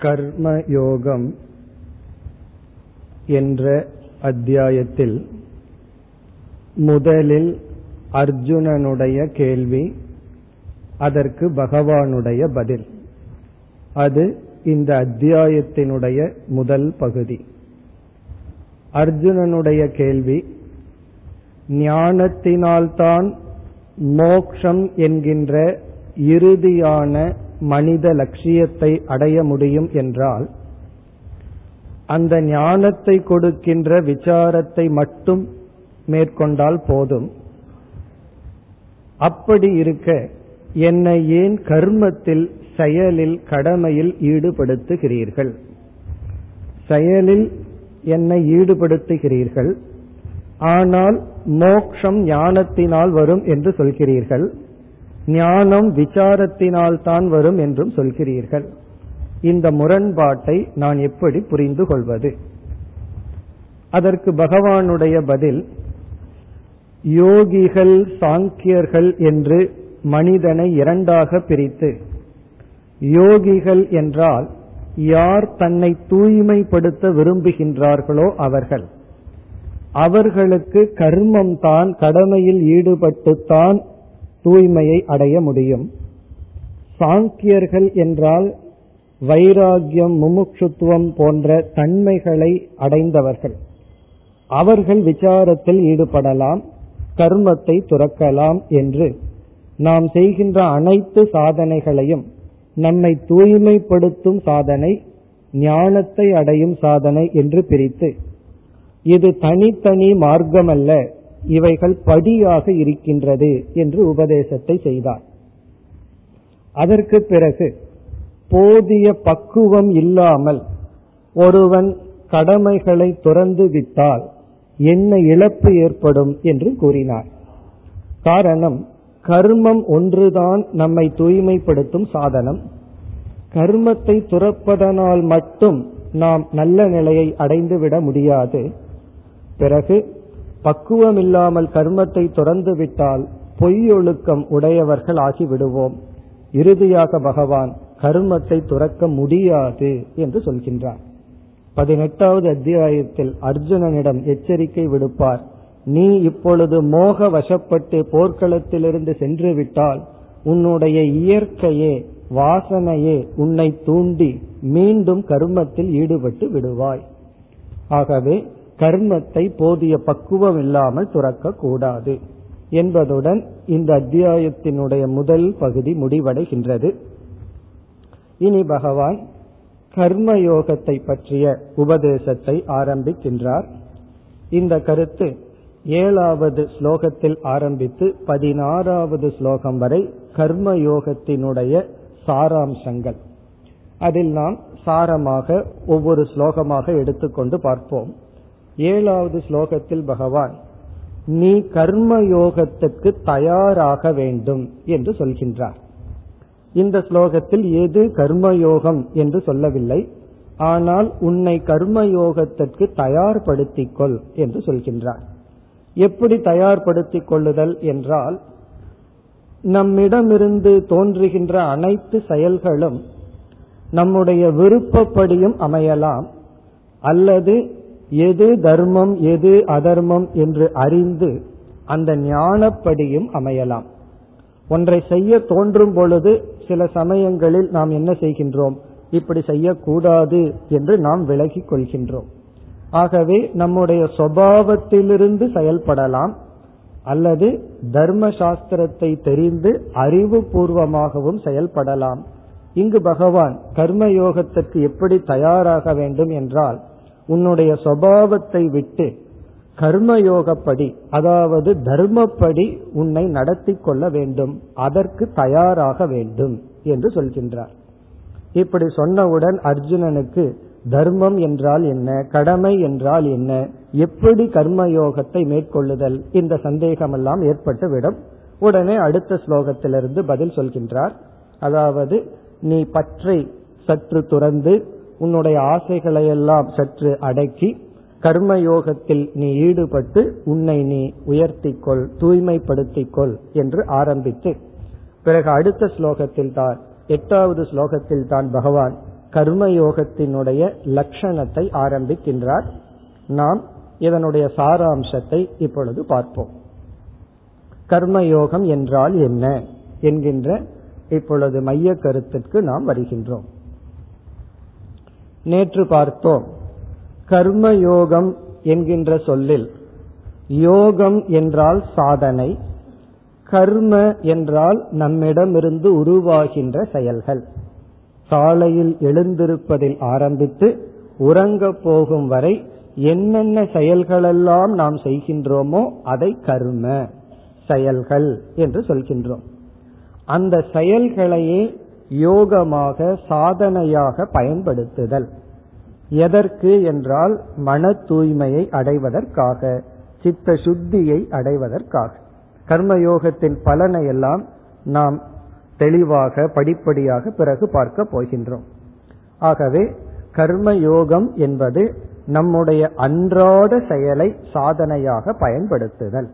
கர்மயோகம் என்ற அத்தியாயத்தில் முதலில் அர்ஜுனனுடைய கேள்வி அதற்கு பகவானுடைய பதில். அது இந்த அத்தியாயத்தினுடைய முதல் பகுதி. அர்ஜுனனுடைய கேள்வி ஞானத்தினால்தான் மோக்ஷம் என்கின்ற இறுதியான மனித லட்சியத்தை அடைய முடியும் என்றால் அந்த ஞானத்தை கொடுக்கின்ற விசாரத்தை மட்டும் மேற்கொண்டால் போதும். அப்படி இருக்க என்னை ஏன் கர்மத்தில் செயலில் கடமையில் ஈடுபடுத்துகிறீர்கள்? செயலில் என்னை ஈடுபடுத்துகிறீர்கள். ஆனால் மோக்ஷம் ஞானத்தினால் வரும் என்று சொல்கிறீர்கள். ஞானம் விசாரத்தினால் தான் வரும் என்றும் சொல்கிறீர்கள். இந்த முரண்பாட்டை நான் எப்படி புரிந்து கொள்வது? அதற்கு பகவானுடைய பதில் யோகிகள் சாங்கியர்கள் என்று மனிதனை இரண்டாக பிரித்து யோகிகள் என்றால் யார் தன்னை தூய்மைப்படுத்த விரும்புகின்றார்களோ அவர்கள். அவர்களுக்கு கர்மம் தான் கடமையில் ஈடுபட்டுத்தான் தூய்மையை அடைய முடியும். சாங்கியர்கள் என்றால் வைராகியம் முமுட்சுத்துவம் போன்ற தன்மைகளை அடைந்தவர்கள். அவர்கள் விசாரத்தில் ஈடுபடலாம் கர்மத்தை துறக்கலாம் என்று. நாம் செய்கின்ற அனைத்து சாதனைகளையும் நம்மை தூய்மைப்படுத்தும் சாதனை ஞானத்தை அடையும் சாதனை என்று பிரித்து. இது தனித்தனி மார்க்கம் அல்ல இவைகள் படியாக இருக்கின்றது என்று உபதேசத்தை செய்தார். அதற்கு பிறகு போதிய பக்குவம் இல்லாமல் ஒருவன் கடமைகளை துறந்து விட்டால் என்ன இழப்பு ஏற்படும் என்று கூறினார். காரணம் கர்மம் ஒன்றுதான் நம்மை தூய்மைப்படுத்தும் சாதனம். கர்மத்தை துறப்பதனால் மட்டும் நாம் நல்ல நிலையை அடைந்துவிட முடியாது. பிறகு பக்குவம் இல்லாமல் கர்மத்தை துறந்து விட்டால் பொய்யொழுக்கம் உடையவர்கள் ஆகிவிடுவோம். இறுதியாக பகவான் கர்மத்தை துறக்க முடியாது என்று சொல்கின்றார். பதினெட்டாவது அத்தியாயத்தில் அர்ஜுனனிடம் எச்சரிக்கை விடுப்பார். நீ இப்பொழுது மோக வசப்பட்டு போர்க்களத்திலிருந்து சென்று விட்டால் உன்னுடைய இயற்கையே வாசனையே உன்னை தூண்டி மீண்டும் கர்மத்தில் ஈடுபட்டு விடுவாய். ஆகவே கர்மத்தை போதிய பக்குவம் இல்லாமல் துறக்க கூடாது என்பதுடன் இந்த அத்தியாயத்தினுடைய முதல் பகுதி முடிவடைகின்றது. இனி பகவான் கர்மயோகத்தை பற்றிய உபதேசத்தை ஆரம்பிக்கின்றார். இந்த கருத்து ஏழாவது ஸ்லோகத்தில் ஆரம்பித்து பதினாறாவது ஸ்லோகம் வரை கர்மயோகத்தினுடைய சாராம்சங்கள். அதில் நாம் சாரமாக ஒவ்வொரு ஸ்லோகமாக எடுத்துக்கொண்டு பார்ப்போம். ஏழாவது ஸ்லோகத்தில் பகவான் நீ கர்ம யோகத்துக்கு தயாராக வேண்டும் என்று சொல்கின்றார். இந்த ஸ்லோகத்தில் எது கர்மயோகம் என்று சொல்லவில்லை. ஆனால் உன்னை கர்மயோகத்திற்கு தயார்படுத்திக் கொள் என்று சொல்கின்றார். எப்படி தயார்படுத்திக் கொள்ளுதல் என்றால் நம்மிடமிருந்து தோன்றுகின்ற அனைத்து செயல்களும் நம்முடைய விருப்பப்படியும் அமையலாம் அல்லது எது தர்மம் எது அதர்மம் என்று அறிந்து அந்த ஞானப்படியும் அமையலாம். ஒன்றை செய்ய தோன்றும் பொழுது சில சமயங்களில் நாம் என்ன செய்கின்றோம்? இப்படி செய்யக்கூடாது என்று நாம் விலகிக் கொள்கின்றோம். ஆகவே நம்முடைய சுவாவத்திலிருந்து செயல்படலாம். அல்லது தர்ம சாஸ்திரத்தை தெரிந்து அறிவுபூர்வமாகவும் செயல்படலாம். இங்கு பகவான் கர்மயோகத்திற்கு எப்படி தயாராக வேண்டும் என்றால் உன்னுடைய சுவாவத்தை விட்டு கர்மயோகப்படி அதாவது தர்மப்படி உன்னை நடத்தி கொள்ள வேண்டும். அதற்கு தயாராக வேண்டும் என்று சொல்கின்றார். இப்படி சொன்னவுடன் அர்ஜுனனுக்கு தர்மம் என்றால் என்ன? கடமை என்றால் என்ன? எப்படி கர்மயோகத்தை மேற்கொள்ளுதல்? இந்த சந்தேகமெல்லாம் ஏற்பட்டுவிடும். உடனே அடுத்த ஸ்லோகத்திலிருந்து பதில் சொல்கின்றார். அதாவது நீ பற்றை சற்று துறந்து உன்னுடைய ஆசைகளையெல்லாம் சற்று அடக்கி கர்மயோகத்தில் நீ ஈடுபட்டு உன்னை நீ உயர்த்திக்கொள் தூய்மைப்படுத்திக்கொள் என்று ஆரம்பித்து பிறகு அடுத்த ஸ்லோகத்தில் தான் எட்டாவது ஸ்லோகத்தில் தான் பகவான் கர்மயோகத்தினுடைய லட்சணத்தை ஆரம்பிக்கின்றார். நாம் இதனுடைய சாராம்சத்தை இப்பொழுது பார்ப்போம். கர்மயோகம் என்றால் என்ன? என்கின்ற இப்பொழுது மைய கருத்திற்கு நாம் வருகின்றோம். நேற்று பார்த்தோம். கர்மயோகம் என்கின்ற சொல்லில் யோகம் என்றால் சாதனை கர்ம என்றால் நம்மிடமிருந்து உருவாகின்ற செயல்கள். காலையில் எழுந்திருப்பதில் ஆரம்பித்து உறங்கப் போகும் வரை என்னென்ன செயல்களெல்லாம் நாம் செய்கின்றோமோ அதை கர்ம செயல்கள் என்று சொல்கின்றோம். அந்த செயல்களையே யோகமாக சாதனையாக பயன்படுத்துதல். எதற்கு என்றால் மன தூய்மையை அடைவதற்காக சித்த சுத்தியை அடைவதற்காக. கர்மயோகத்தின் பலனை எல்லாம் நாம் தெளிவாக படிப்படியாக பிறகு பார்க்க போகின்றோம். ஆகவே கர்மயோகம் என்பது நம்முடைய அன்றாட செயலை சாதனையாக பயன்படுத்துதல்.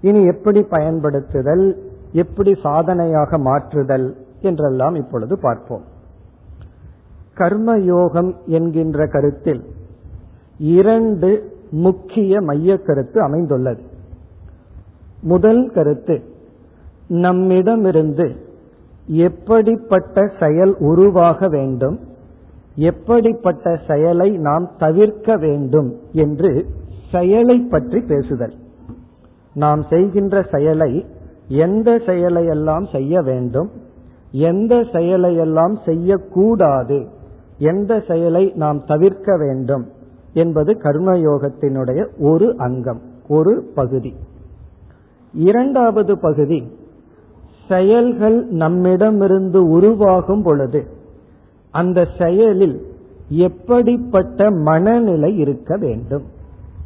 இனி எப்படி பயன்படுத்துதல்? எப்படி சாதனையாக மாற்றுதல்? என்றெல்லாம் இப்பொழுது பார்ப்போம். கர்மயோகம் என்கின்ற கருத்தில் இரண்டு முக்கிய மைய கருத்து அமைந்துள்ளது. முதல் கருத்து நம்மிடமிருந்து எப்படிப்பட்ட செயல் உருவாக வேண்டும் எப்படிப்பட்ட செயலை நாம் தவிர்க்க வேண்டும் என்று செயலை பற்றி பேசுதல். நாம் செய்கின்ற செயலை எந்த செயலையெல்லாம் செய்ய வேண்டும் எந்த செயலையெல்லாம் செய்யக்கூடாது எந்த செயலை நாம் தவிர்க்க வேண்டும் என்பது கர்மயோகத்தினுடைய ஒரு அங்கம் ஒரு பகுதி. இரண்டாவது பகுதி செயல்கள் நம்மிடமிருந்து உருவாகும் பொழுது அந்த செயலில் எப்படிப்பட்ட மனநிலை இருக்க வேண்டும்.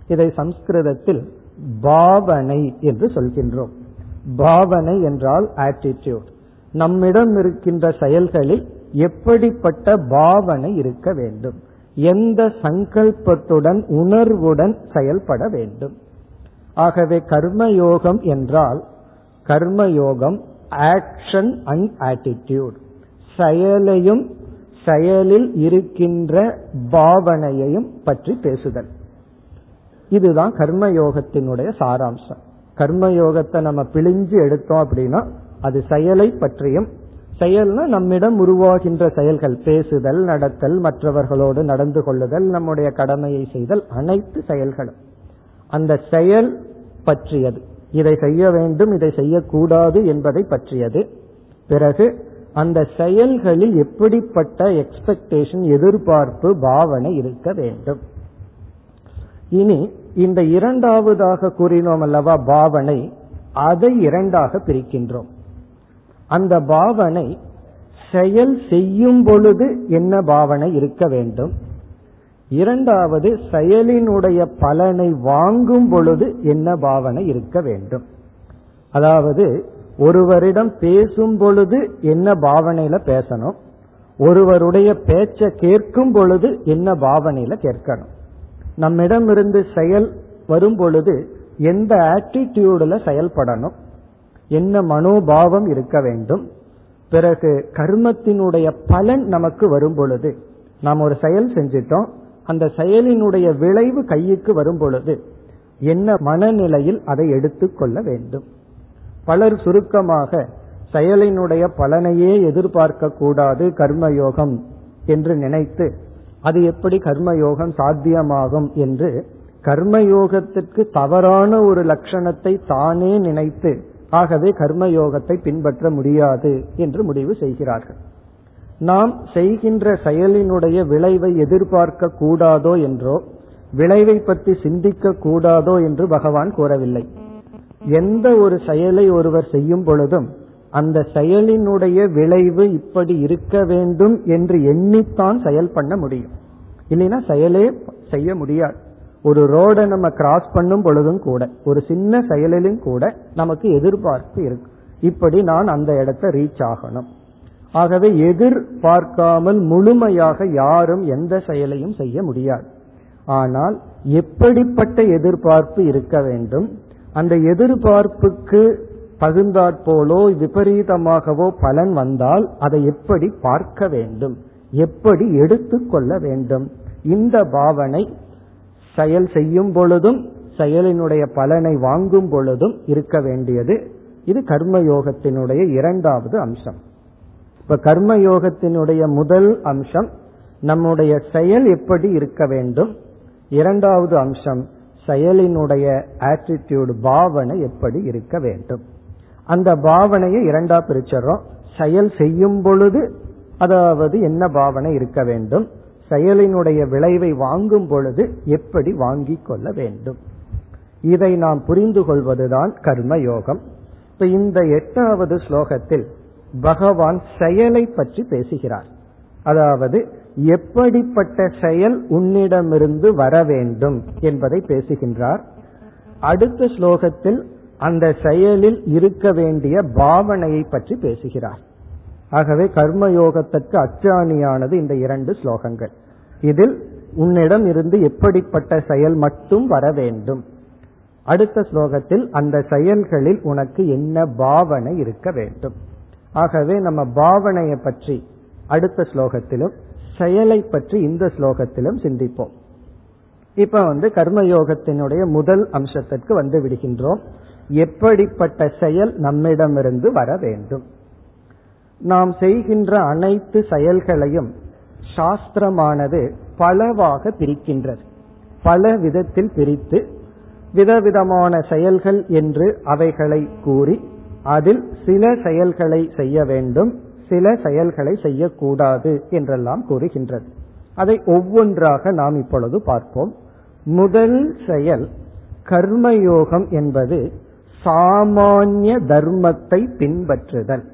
இதை சம்ஸ்கிருதத்தில் பாவனை என்று சொல்கின்றோம். பாவனை என்றால் ஆட்டிடியூட் நம்மிடம் இருக்கின்ற செயல்களில் எப்படிப்பட்ட பாவனை இருக்க வேண்டும்? எந்த சங்கல்பத்துடன் உணர்வுடன் செயல்பட வேண்டும்? ஆகவே கர்மயோகம் என்றால் கர்மயோகம் ஆக்ஷன் அண்ட் ஆட்டிடியூட் செயலையும் செயலில் இருக்கின்ற பாவனையையும் பற்றி பேசுதல். இதுதான் கர்மயோகத்தினுடைய சாராம்சம். கர்மயோகத்தை நம்ம பிழிஞ்சு எடுத்தோம் அப்படின்னா அது செயலை பற்றியும் செயல்னா நம்மிடம் உருவாகின்ற செயல்கள் பேசுதல் நடத்தல் மற்றவர்களோடு நடந்து கொள்ளுதல் நம்முடைய கடமையை செய்தல் அனைத்து செயல்களும். அந்த செயல் பற்றியது. இதை செய்ய வேண்டும் இதை செய்யக்கூடாது என்பதை பற்றியது. பிறகு அந்த செயல்களில் எப்படிப்பட்ட எக்ஸ்பெக்டேஷன் எதிர்பார்ப்பு பாவனை இருக்க வேண்டும். இனி இந்த இரண்டாவதாக கூறினோம் அல்லவா பாவனை. அதை இரண்டாக பிரிக்கின்றோம். அந்த பாவனை செயல் செய்யும் பொழுது என்ன பாவனை இருக்க வேண்டும்? இரண்டாவது செயலினுடைய பலனை வாங்கும் பொழுது என்ன பாவனை இருக்க வேண்டும்? அதாவது ஒருவரிடம் பேசும் பொழுது என்ன பாவனையில பேசணும்? ஒருவருடைய பேச்ச கேட்கும் பொழுது என்ன பாவனையில கேட்கணும்? நம்மிடம் இருந்து செயல் வரும் பொழுது எந்த ஆட்டிடியூடில் செயல்படணும்? என்ன மனோபாவம் இருக்க வேண்டும்? பிறகு கர்மத்தினுடைய பலன் நமக்கு வரும் பொழுது நாம் ஒரு செயல் செஞ்சிட்டோம் அந்த செயலினுடைய விளைவு கையுக்கு வரும் பொழுது என்ன மனநிலையில் அதை எடுத்துக்கொள்ள வேண்டும்? பலர் சுருக்கமாக செயலினுடைய பலனையே எதிர்பார்க்க கூடாது கர்மயோகம் என்று நினைத்து அது எப்படி கர்மயோகம் சாத்தியமாகும் என்று கர்மயோகத்திற்கு தவறான ஒரு லட்சணத்தை தானே நினைத்து ஆகவே கர்மயோகத்தை பின்பற்ற முடியாது என்று முடிவு செய்கிறார்கள். நாம் செய்கின்ற செயலினுடைய விளைவை எதிர்பார்க்க கூடாதோ என்றோ விளைவை பற்றி சிந்திக்க கூடாதோ என்று பகவான் கூறவில்லை. எந்த ஒரு செயலை ஒருவர் செய்யும் பொழுதும் அந்த செயலினுடைய விளைவு இப்படி இருக்க வேண்டும் என்று எண்ணித்தான் செயல் பண்ண முடியும். இல்லைன்னா செயலே செய்ய முடியாது. ஒரு ரோடை நம்ம கிராஸ் பண்ணும் பொழுதும் கூட ஒரு சின்ன செயலிலும் கூட நமக்கு எதிர்பார்ப்பு இருக்கு. இப்படி நான் அந்த இடத்தை ரீச் ஆகணும். ஆகவே எதிர்பார்க்காமல் முழுமையாக யாரும் எந்த செயலையும் செய்ய முடியாது. ஆனால் எப்படிப்பட்ட எதிர்பார்ப்பு இருக்க வேண்டும்? அந்த எதிர்பார்ப்புக்கு தகுந்தாற்போலோ விபரீதமாகவோ பலன் வந்தால் அதை எப்படி பார்க்க வேண்டும்? எப்படி எடுத்துக்கொள்ள வேண்டும்? இந்த பாவனை செயல் செய்யும் பொழுதும் செயலினுடைய பலனை வாங்கும் பொழுதும் இருக்க வேண்டியது. இது கர்மயோகத்தினுடைய இரண்டாவது அம்சம். இப்ப கர்மயோகத்தினுடைய முதல் அம்சம் நம்முடைய செயல் எப்படி இருக்க வேண்டும்? இரண்டாவது அம்சம் செயலினுடைய ஆட்டிடியூடு பாவனை எப்படி இருக்க வேண்டும்? அந்த பாவனையை இரண்டா பிரிச்சறோம் செயல் செய்யும் பொழுது அதாவது என்ன பாவனை இருக்க வேண்டும்? செயலினுடைய விளைவை வாங்கும் பொழுது எப்படி வாங்கிக் கொள்ள வேண்டும்? இதை நாம் புரிந்து கொள்வதுதான் கர்மயோகம். இப்ப இந்த எட்டாவது ஸ்லோகத்தில் பகவான் செயலை பற்றி பேசுகிறார். அதாவது எப்படிப்பட்ட செயல் உன்னிடமிருந்து வர வேண்டும் என்பதை பேசுகின்றார். அடுத்த ஸ்லோகத்தில் அந்த செயலில் இருக்க வேண்டிய பாவனையை பற்றி பேசுகிறார். ஆகவே கர்மயோகத்திற்கு அச்சாணியானது இந்த இரண்டு ஸ்லோகங்கள். இதில் உன்னிடம் இருந்து எப்படிப்பட்ட செயல் மட்டும் வர வேண்டும். அடுத்த ஸ்லோகத்தில் அந்த செயல்களில் உனக்கு என்ன பாவனை இருக்க வேண்டும். ஆகவே நம்ம பாவனையை பற்றி அடுத்த ஸ்லோகத்திலும் செயலை பற்றி இந்த ஸ்லோகத்திலும் சிந்திப்போம். இப்ப வந்து கர்மயோகத்தினுடைய முதல் அம்சத்திற்கு வந்து விடுகின்றோம். எப்படிப்பட்ட செயல் நம்மிடமிருந்து வர வேண்டும். நாம் செய்கின்ற அனைத்து செயல்களையும் சாஸ்திரமானது பலவாக பிரிக்கின்றது. பல விதத்தில் பிரித்து விதவிதமான செயல்கள் என்று அவைகளை கூறி அதில் சில செயல்களை செய்ய வேண்டும் சில செயல்களை செய்யக்கூடாது என்றெல்லாம் கூறுகின்றது. அதை ஒவ்வொன்றாக நாம் இப்பொழுது பார்ப்போம். முதல் செயல் கர்மயோகம் என்பது சாமானிய தர்மத்தை பின்பற்றுதல்.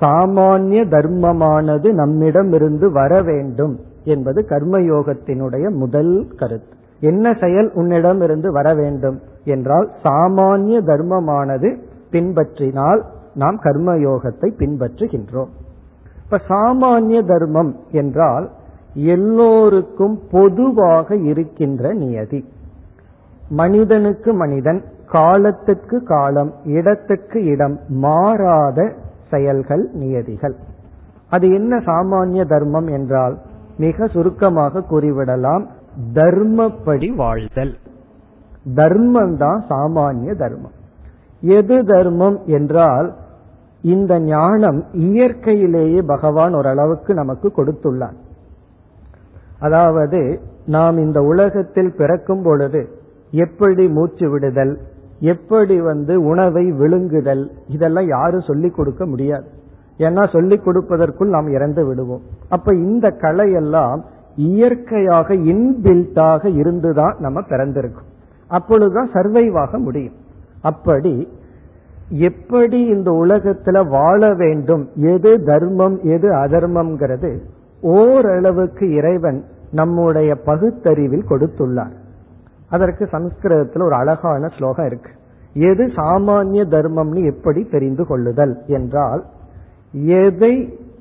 சாமானிய தர்மமானது நம்மிடம் இருந்து வர வேண்டும் என்பது கர்மயோகத்தினுடைய முதல் கருத்து. என்ன செயல் உன்னிடம் இருந்து வர வேண்டும் என்றால் சாமானிய தர்மமானது பின்பற்றினால் நாம் கர்மயோகத்தை பின்பற்றுகின்றோம். இப்ப சாமானிய தர்மம் என்றால் எல்லோருக்கும் பொதுவாக இருக்கின்ற நியதி. மனிதனுக்கு மனிதன் காலத்துக்கு காலம் இடத்துக்கு இடம் மாறாத செயல்கள் நியதிகள். அது என்ன சாமானிய தர்மம் என்றால் மிக சுருக்கமாக கூறிவிடலாம் தர்மப்படி வாழ்தல். தர்மம் தான் சாமானிய தர்மம். எது தர்மம் என்றால் இந்த ஞானம் இயற்கையிலேயே பகவான் ஓரளவுக்கு நமக்கு கொடுத்துள்ளார். அதாவது நாம் இந்த உலகத்தில் பிறக்கும் பொழுது எப்படி மூச்சு விடுதல் எப்படி வந்து உணவை விழுங்குதல்? இதெல்லாம் யாரும் சொல்லிக் கொடுக்க முடியாது. ஏன்னா சொல்லிக் கொடுப்பதற்குள் நாம் இறந்து விடுவோம். அப்ப இந்த கலையெல்லாம் இயற்கையாக இன்பில்ட்டாக இருந்துதான் நம்ம பிறந்திருக்கும். அப்பொழுதுதான் சர்வைவ் ஆக முடியும். அப்படி எப்படி இந்த உலகத்துல வாழ வேண்டும்? எது தர்மம் எது அதர்மம்ங்கிறது ஓரளவுக்கு இறைவன் நம்முடைய பகுத்தறிவில் கொடுத்துள்ளார். அதற்கு சம்ஸ்கிருதத்தில் ஒரு அழகான ஸ்லோகம் இருக்கு. எது சாமானிய தர்மம்னு எப்படி தெரிந்து கொள்ளுதல் என்றால் எதை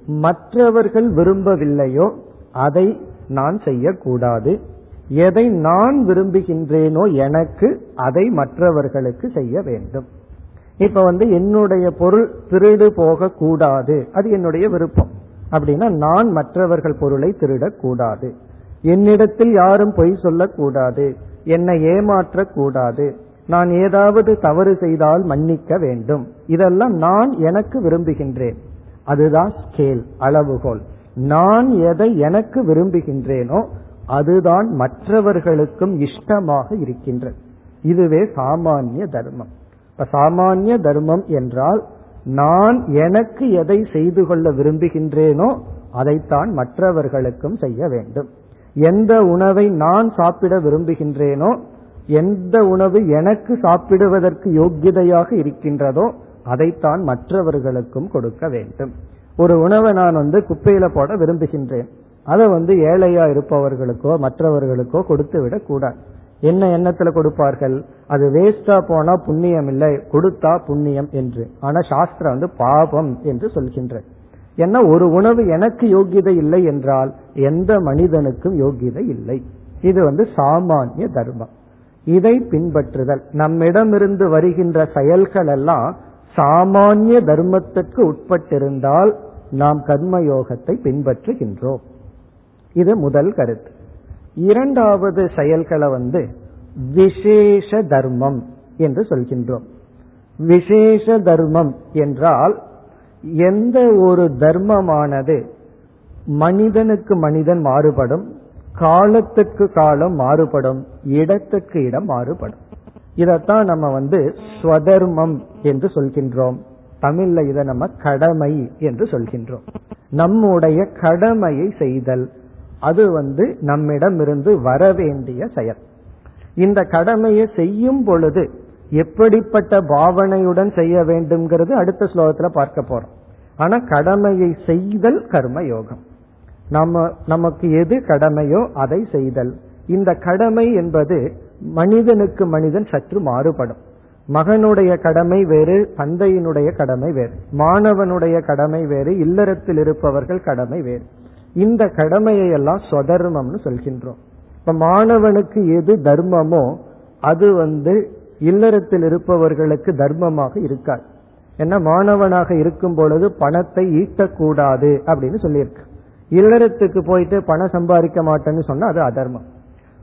மற்றவர்கள் விரும்பவில்லையோ அதை நான் செய்யக்கூடாது. எதை நான் விரும்புகின்றேனோ எனக்கு அதை மற்றவர்களுக்கு செய்ய வேண்டும். இப்ப வந்து என்னுடைய பொருள் திருடு போக கூடாது அது என்னுடைய விருப்பம். அப்படின்னா நான் மற்றவர்கள் பொருளை திருடக்கூடாது. என்னிடத்தில் யாரும் பொய் சொல்லக்கூடாது. என்னை ஏமாற்றக்கூடாது. நான் ஏதாவது தவறு செய்தால் மன்னிக்க வேண்டும். இதெல்லாம் நான் எனக்கு விரும்புகின்றேன். அதுதான் ஸ்கேல் அளவுகோல். நான் எதை எனக்கு விரும்புகின்றேனோ அதுதான் மற்றவர்களுக்கும் இஷ்டமாக இருக்கின்றது. இதுவே சாமானிய தர்மம். இப்ப சாமானிய தர்மம் என்றால் நான் எனக்கு எதை செய்து கொள்ள விரும்புகின்றேனோ அதைத்தான் மற்றவர்களுக்கும் செய்ய வேண்டும். எந்த உணவை நான் சாப்பிட விரும்புகின்றேனோ எந்த உணவு எனக்கு சாப்பிடுவதற்கு யோக்கியதையாக இருக்கின்றதோ அதைத்தான் மற்றவர்களுக்கும் கொடுக்க வேண்டும். ஒரு உணவை நான் வந்து குப்பையில போட விரும்புகின்றேன். அதை வந்து ஏழையா இருப்பவர்களுக்கோ மற்றவர்களுக்கோ கொடுத்து விடக்கூடாது என்ன எண்ணத்துல கொடுப்பார்கள்? அது வேஸ்டா போனா புண்ணியம் இல்லை கொடுத்தா புண்ணியம் என்று. ஆனா சாஸ்திரம் வந்து பாபம் என்று சொல்கின்ற ஏன்னா ஒரு உணவு எனக்கு யோகியதை இல்லை என்றால் எந்த மனிதனுக்கும் யோகியதை இல்லை. இது வந்து சாமானிய தர்மம். இதை பின்பற்றுதல். நம்மிடமிருந்து வருகின்ற செயல்கள் எல்லாம் சாமானிய தர்மத்திற்கு உட்பட்டிருந்தால் நாம் கர்மயோகத்தை பின்பற்றுகின்றோம். இது முதல் கருத்து. இரண்டாவது செயல்களை வந்து விசேஷ தர்மம் என்று சொல்கின்றோம். விசேஷ தர்மம் என்றால் எந்த ஒரு தர்மமானது மனிதனுக்கு மனிதன் மாறுபடும் காலத்துக்கு காலம் மாறுபடும் இடத்துக்கு இடம் மாறுபடும். இதத்தான் நம்ம வந்து ஸ்வதர்மம் என்று சொல்கின்றோம். தமிழ்ல இதை நம்ம கடமை என்று சொல்கின்றோம். நம்முடைய கடமையை செய்தல் அது வந்து நம்மிடமிருந்து இருந்து வரவேண்டிய செயல். இந்த கடமையை செய்யும் பொழுது எப்படிப்பட்ட பாவனையுடன் செய்ய வேண்டும்ங்கிறது அடுத்த ஸ்லோகத்துல பார்க்க போறோம். ஆனா கடமையை செய்தல் கர்ம யோகம் நம்ம நமக்கு எது கடமையோ அதை செய்தல். இந்த கடமை என்பது மனிதனுக்கு மனிதன் சற்று மாறுபடும். மகனுடைய கடமை வேறு தந்தையினுடைய கடமை வேறு. மாணவனுடைய கடமை வேறு இல்லறத்தில் இருப்பவர்கள் கடமை வேறு. இந்த கடமையை எல்லாம் சொதர்மம்னு சொல்கின்றோம். இப்ப மாணவனுக்கு எது தர்மமோ அது வந்து இல்லறத்தில் இருப்பவர்களுக்கு தர்மமாக இருக்காது ஏன்னா மாணவனாக இருக்கும் பொழுது பணத்தை ஈட்டக்கூடாது அப்படின்னு சொல்லியிருக்கு. இல்லறத்துக்கு போயிட்டு பணம் சம்பாதிக்க மாட்டேன்னு சொன்னா அது அதர்மம்.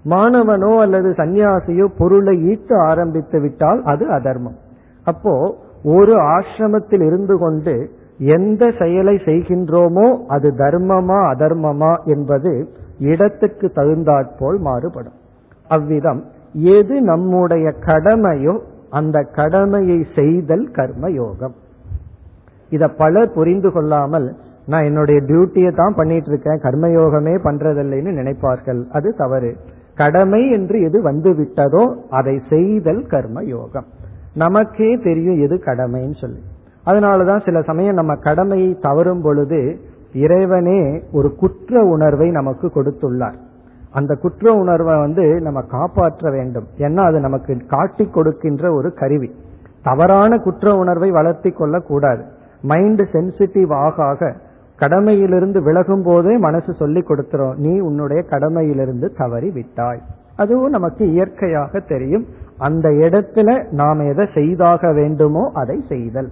மாணவனோ அல்லது சன்னியாசியோ பொருளை ஈட்ட ஆரம்பித்து விட்டால் அது அதர்மம். அப்போ ஒரு ஆசிரமத்தில் இருந்து கொண்டு எந்த செயலை செய்கின்றோமோ அது தர்மமா அதர்மமா என்பது இடத்துக்கு தகுந்தாற்போல் மாறுபடும். அவ்விதம் எது நம்முடைய கடமையோ அந்த கடமையை செய்தல் கர்ம யோகம் இத பலர் புரிந்து கொள்ளாமல் நான் என்னுடைய டியூட்டியை தான் பண்ணிட்டு இருக்கேன் கர்மயோகமே பண்றதில்லைன்னு நினைப்பார்கள். அது தவறு. கடமை என்று எது வந்து விட்டதோ அதை செய்தல் கர்ம யோகம் நமக்கே தெரியும் எது கடமைன்னு சொல்லி. அதனாலதான் சில சமயம் நம்ம கடமையை தவறும் பொழுது இறைவனே ஒரு குற்ற உணர்வை நமக்கு கொடுத்துள்ளார். அந்த குற்ற உணர்வை வந்து நம்ம காப்பாற்ற வேண்டும். ஏன்னா அது நமக்கு காட்டி கொடுக்கின்ற ஒரு கருவி. தவறான குற்ற உணர்வை வளர்த்தி கொள்ள கூடாது மைண்ட் சென்சிட்டிவ் ஆக ஆக கடமையிலிருந்து விலகும் போதே மனசு சொல்லி கொடுத்துரும். நீ உன்னுடைய கடமையிலிருந்து தவறி விட்டாய். அதுவும் நமக்கு இயற்கையாக தெரியும். அந்த இடத்துல நாம் எதை செய்தாக வேண்டுமோ அதை செய்தல்.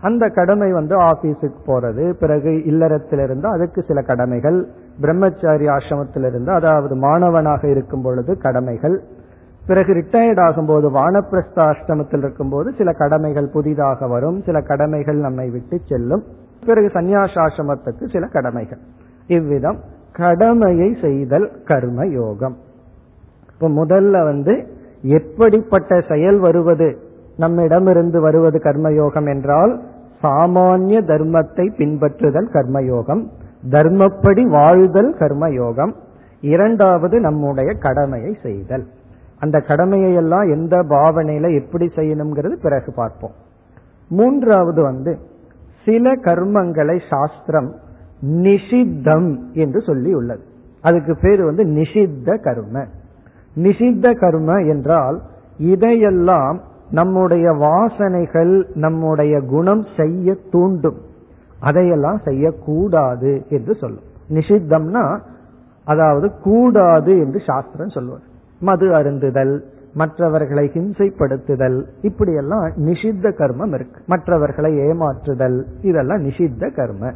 அந்த கடமை வந்து ஆபீஸுக்கு போறது பிறகு இல்லறத்திலிருந்து அதுக்கு சில கடமைகள் பிரம்மச்சாரி ஆசிரமத்திலிருந்து அதாவது மாணவனாக இருக்கும் பொழுது கடமைகள். பிறகு ரிட்டையர்ட் ஆகும்போது வானப்பிரஸ்த ஆசிரமத்தில் இருக்கும்போது சில கடமைகள் புதிதாக வரும். சில கடமைகள் நம்மை விட்டு செல்லும். பிறகு சந்நியாசாசிரமத்துக்கு சில கடமைகள். இவ்விதம் கடமையை செய்தல் கர்ம யோகம் இப்ப முதல்ல வந்து எப்படிப்பட்ட செயல் வருவது? நம்மிடமிருந்து வருவது கர்மயோகம் என்றால் சாமானிய தர்மத்தை பின்பற்றுதல் கர்மயோகம். தர்மப்படி வாழ்தல் கர்மயோகம். இரண்டாவது நம்முடைய கடமையை செய்தல். அந்த கடமையை எல்லாம் எந்த பாவனையில எப்படி செய்யணுங்கிறது பிறகு பார்ப்போம். மூன்றாவது வந்து சில கர்மங்களை சாஸ்திரம் நிஷித்தம் என்று சொல்லி உள்ளது அதுக்கு பேர் வந்து நிஷித்த கர்ம. நிஷித்த கர்ம என்றால் இதையெல்லாம் நம்முடைய வாசனைகள் நம்முடைய குணம் செய்ய தூண்டும். அதையெல்லாம் செய்யக்கூடாது என்று சொல்லும். நிஷித்தம்னா அதாவது கூடாது என்று சாஸ்திரம் சொல்வது மது அருந்துதல் மற்றவர்களை ஹிம்சைப்படுத்துதல் இப்படியெல்லாம் நிஷித்த கர்மம் இருக்கு. மற்றவர்களை ஏமாற்றுதல் இதெல்லாம் நிஷித்த கர்ம.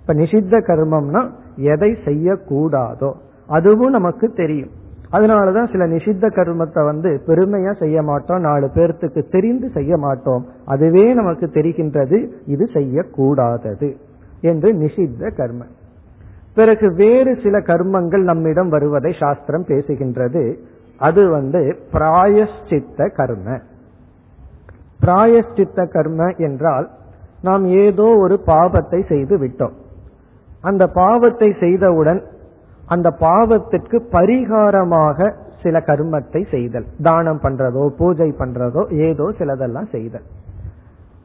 இப்ப நிஷித்த கர்மம்னா எதை செய்யக்கூடாதோ அதுவும் நமக்கு தெரியும். அதனாலதான் சில நிஷித்த கர்மத்தை வந்து பெருமையா செய்ய மாட்டோம். நாலு பேர்த்துக்கு தெரிந்து செய்ய மாட்டோம். அதுவே நமக்கு தெரிகின்றது. இது செய்யக்கூடாதது என்று நிஷித்த கர்ம பிறகு வேறு சில கர்மங்கள் நம்மிடம் வருவதை சாஸ்திரம் பேசுகின்றது. அது வந்து பிராயஷ்சித்த கர்ம. பிராயஷ்சித்த கர்ம என்றால் நாம் ஏதோ ஒரு பாவத்தை செய்து விட்டோம். அந்த பாவத்தை செய்தவுடன் அந்த பாவத்திற்கு பரிகாரமாக சில கர்மத்தை செய்தல். தானம் பண்றதோ பூஜை பண்றதோ ஏதோ சிலதெல்லாம் செய்தல்.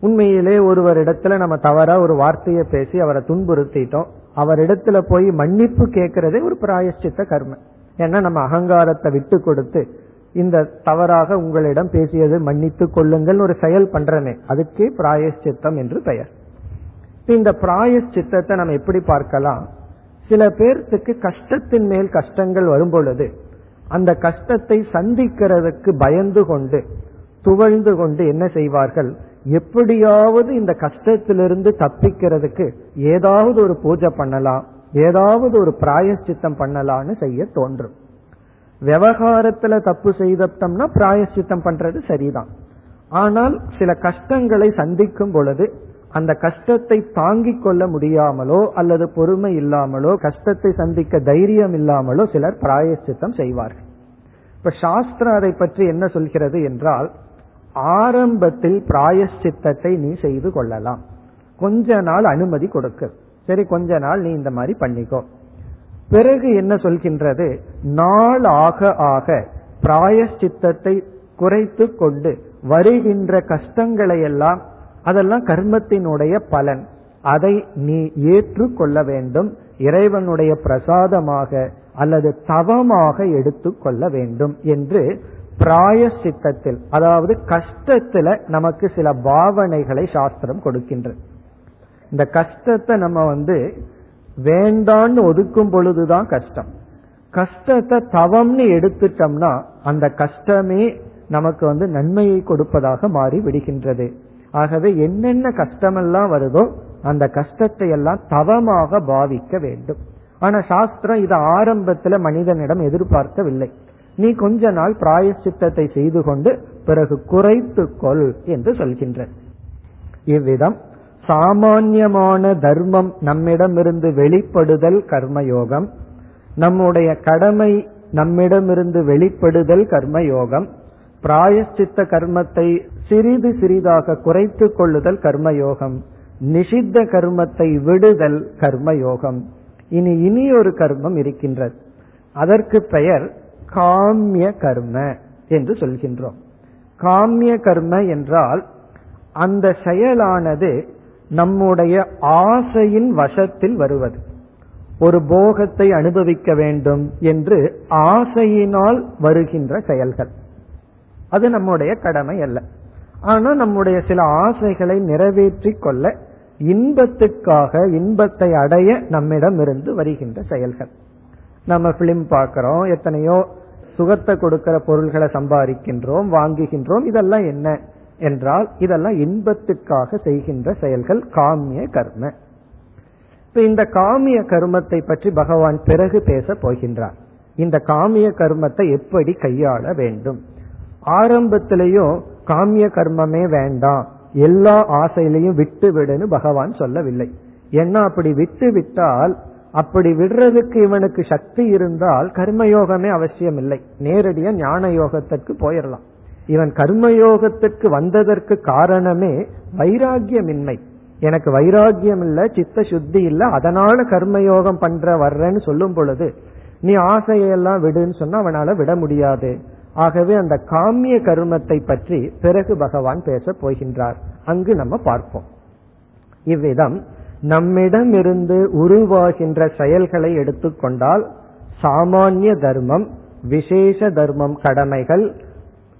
உண்மையிலே ஒருவரிடத்துல நம்ம தவறா ஒரு வார்த்தையை பேசி அவரை துன்புறுத்திட்டோம். அவரிடத்துல போய் மன்னிப்பு கேட்கறதே ஒரு பிராயஷ்சித்த கர்மம் ஏன்னா நம்ம அகங்காரத்தை விட்டு கொடுத்து இந்த தவறாக உங்களிடம் பேசியது மன்னித்து கொள்ளுங்கள் ஒரு செயல் பண்றனே அதுக்கே பிராயஷ்சித்தம் என்று பெயர். இந்த பிராயஷ்சித்தத்தை நம்ம எப்படி பார்க்கலாம்? சில பேர்த்துக்கு கஷ்டத்தின் மேல் கஷ்டங்கள் வரும் பொழுது அந்த கஷ்டத்தை சந்திக்கிறதுக்கு பயந்து கொண்டு துவழ்ந்து கொண்டு என்ன செய்வார்கள்? எப்படியாவது இந்த கஷ்டத்திலிருந்து தப்பிக்கிறதுக்கு ஏதாவது ஒரு பூஜை பண்ணலாம் ஏதாவது ஒரு பிராயஷ்சித்தம் பண்ணலாம்னு செய்ய தோன்றும். விவகாரத்துல தப்பு செய்தோம்னா பிராயஷ்சித்தம் பண்றது சரிதான். ஆனால் சில கஷ்டங்களை சந்திக்கும் பொழுது அந்த கஷ்டத்தை தாங்கிக் கொள்ள முடியாமலோ அல்லது பொறுமை இல்லாமலோ கஷ்டத்தை சந்திக்க தைரியம் இல்லாமலோ சிலர் பிராயஷ்சித்தம் செய்வார்கள். இப்ப சாஸ்திரம் அதை பற்றி என்ன சொல்கிறது என்றால் ஆரம்பத்தில் பிராயஷ்சித்தத்தை நீ செய்து கொள்ளலாம். கொஞ்ச நாள் அனுமதி கொடுக்க. சரி கொஞ்ச நாள் நீ இந்த மாதிரி பண்ணிக்கோ. பிறகு என்ன சொல்கின்றது? நாள் ஆக ஆக பிராயஷ்சித்தத்தை குறைத்து கொண்டு வருகின்ற கஷ்டங்களை எல்லாம் அதெல்லாம் கர்மத்தினுடைய பலன். அதை நீ ஏற்றுக்கொள்ள வேண்டும். இறைவனுடைய பிரசாதமாக அல்லது தவமாக எடுத்துக்கொள்ள வேண்டும் என்று பிராய சித்தத்தில் அதாவது கஷ்டத்துல நமக்கு சில பாவனைகளை சாஸ்திரம் கொடுக்கின்றது இந்த கஷ்டத்தை நம்ம வந்து வேண்டான்னு ஒதுக்கும் பொழுதுதான் கஷ்டம். கஷ்டத்தை தவம்னு எடுத்துட்டோம்னா அந்த கஷ்டமே நமக்கு வந்து நன்மையை கொடுப்பதாக மாறி விடுகின்றது. ஆகவே என்னென்ன கஷ்டமெல்லாம் வருதோ அந்த கஷ்டத்தை எல்லாம் தவமாக பாவிக்க வேண்டும். ஆனா சாஸ்திரம் இதை ஆரம்பத்துல மனிதனிடம் எதிர்பார்க்கவில்லை. நீ கொஞ்ச நாள் பிராயச்சித்தத்தை செய்து கொண்டு பிறகு குறைத்து கொள் என்று சொல்கின்ற இவ்விதம் சாமான்யமான தர்மம் நம்மிடமிருந்து வெளிப்படுதல் கர்மயோகம். நம்முடைய கடமை நம்மிடமிருந்து வெளிப்படுதல் கர்மயோகம். பிராயஷ்சித்த கர்மத்தை சிறிது சிறிதாக குறைத்து கொள்ளுதல் கர்மயோகம். நிஷித்த கர்மத்தை விடுதல் கர்மயோகம். இனி இனி ஒரு கர்மம் இருக்கின்றது. அதற்கு பெயர் காமிய கர்ம என்று சொல்கின்றோம். காமிய கர்ம என்றால் அந்த செயலானது நம்முடைய ஆசையின் வசத்தில் வருவது. ஒரு போகத்தை அனுபவிக்க வேண்டும் என்று ஆசையினால் வருகின்ற செயல்கள். அது நம்முடைய கடமை அல்ல. ஆனா நம்முடைய சில ஆசைகளை நிறைவேற்றி கொள்ள இன்பத்துக்காக இன்பத்தை அடைய நம்மிடம் இருந்து வருகின்ற செயல்கள். நம்ம பிலிம் பார்க்கிறோம் எத்தனையோ சுகத்தை கொடுக்கிற பொருள்களை சம்பாதிக்கின்றோம் வாங்குகின்றோம் இதெல்லாம் என்ன என்றால் இதெல்லாம் இன்பத்துக்காக செய்கின்ற செயல்கள் காமிய கர்ம. இப்ப இந்த காமிய கர்மத்தை பற்றி பகவான் பிறகு பேச போகின்றார். இந்த காமிய கர்மத்தை எப்படி கையாள வேண்டும்? ஆரம்பத்திலேயும் காமிய கர்மமே வேண்டாம். எல்லா ஆசையிலையும் விட்டு விடுன்னு பகவான் சொல்லவில்லை. ஏன்னா அப்படி விட்டு விட்டால் அப்படி விடுறதுக்கு இவனுக்கு சக்தி இருந்தால் கர்மயோகமே அவசியம் இல்லை நேரடியா ஞான யோகத்திற்கு போயிடலாம் இவன் கர்மயோகத்திற்கு வந்ததற்கு காரணமே வைராகியமின்மை எனக்கு வைராகியம் இல்ல சித்த சுத்தி இல்ல அதனால கர்மயோகம் பண்ற வர்றேன்னு சொல்லும் பொழுது நீ ஆசையெல்லாம் விடுன்னு சொன்னா அவனால விட முடியாது. ஆகவே அந்த காமிய கருமத்தை பற்றி பிறகு பகவான் பேச போகின்றார். அங்கு நம்ம பார்ப்போம். இவ்விதம் நம்மிடமிருந்து உருவாகின்ற செயல்களை எடுத்துக்கொண்டால் சாமானிய தர்மம் விசேஷ தர்மம் கடமைகள்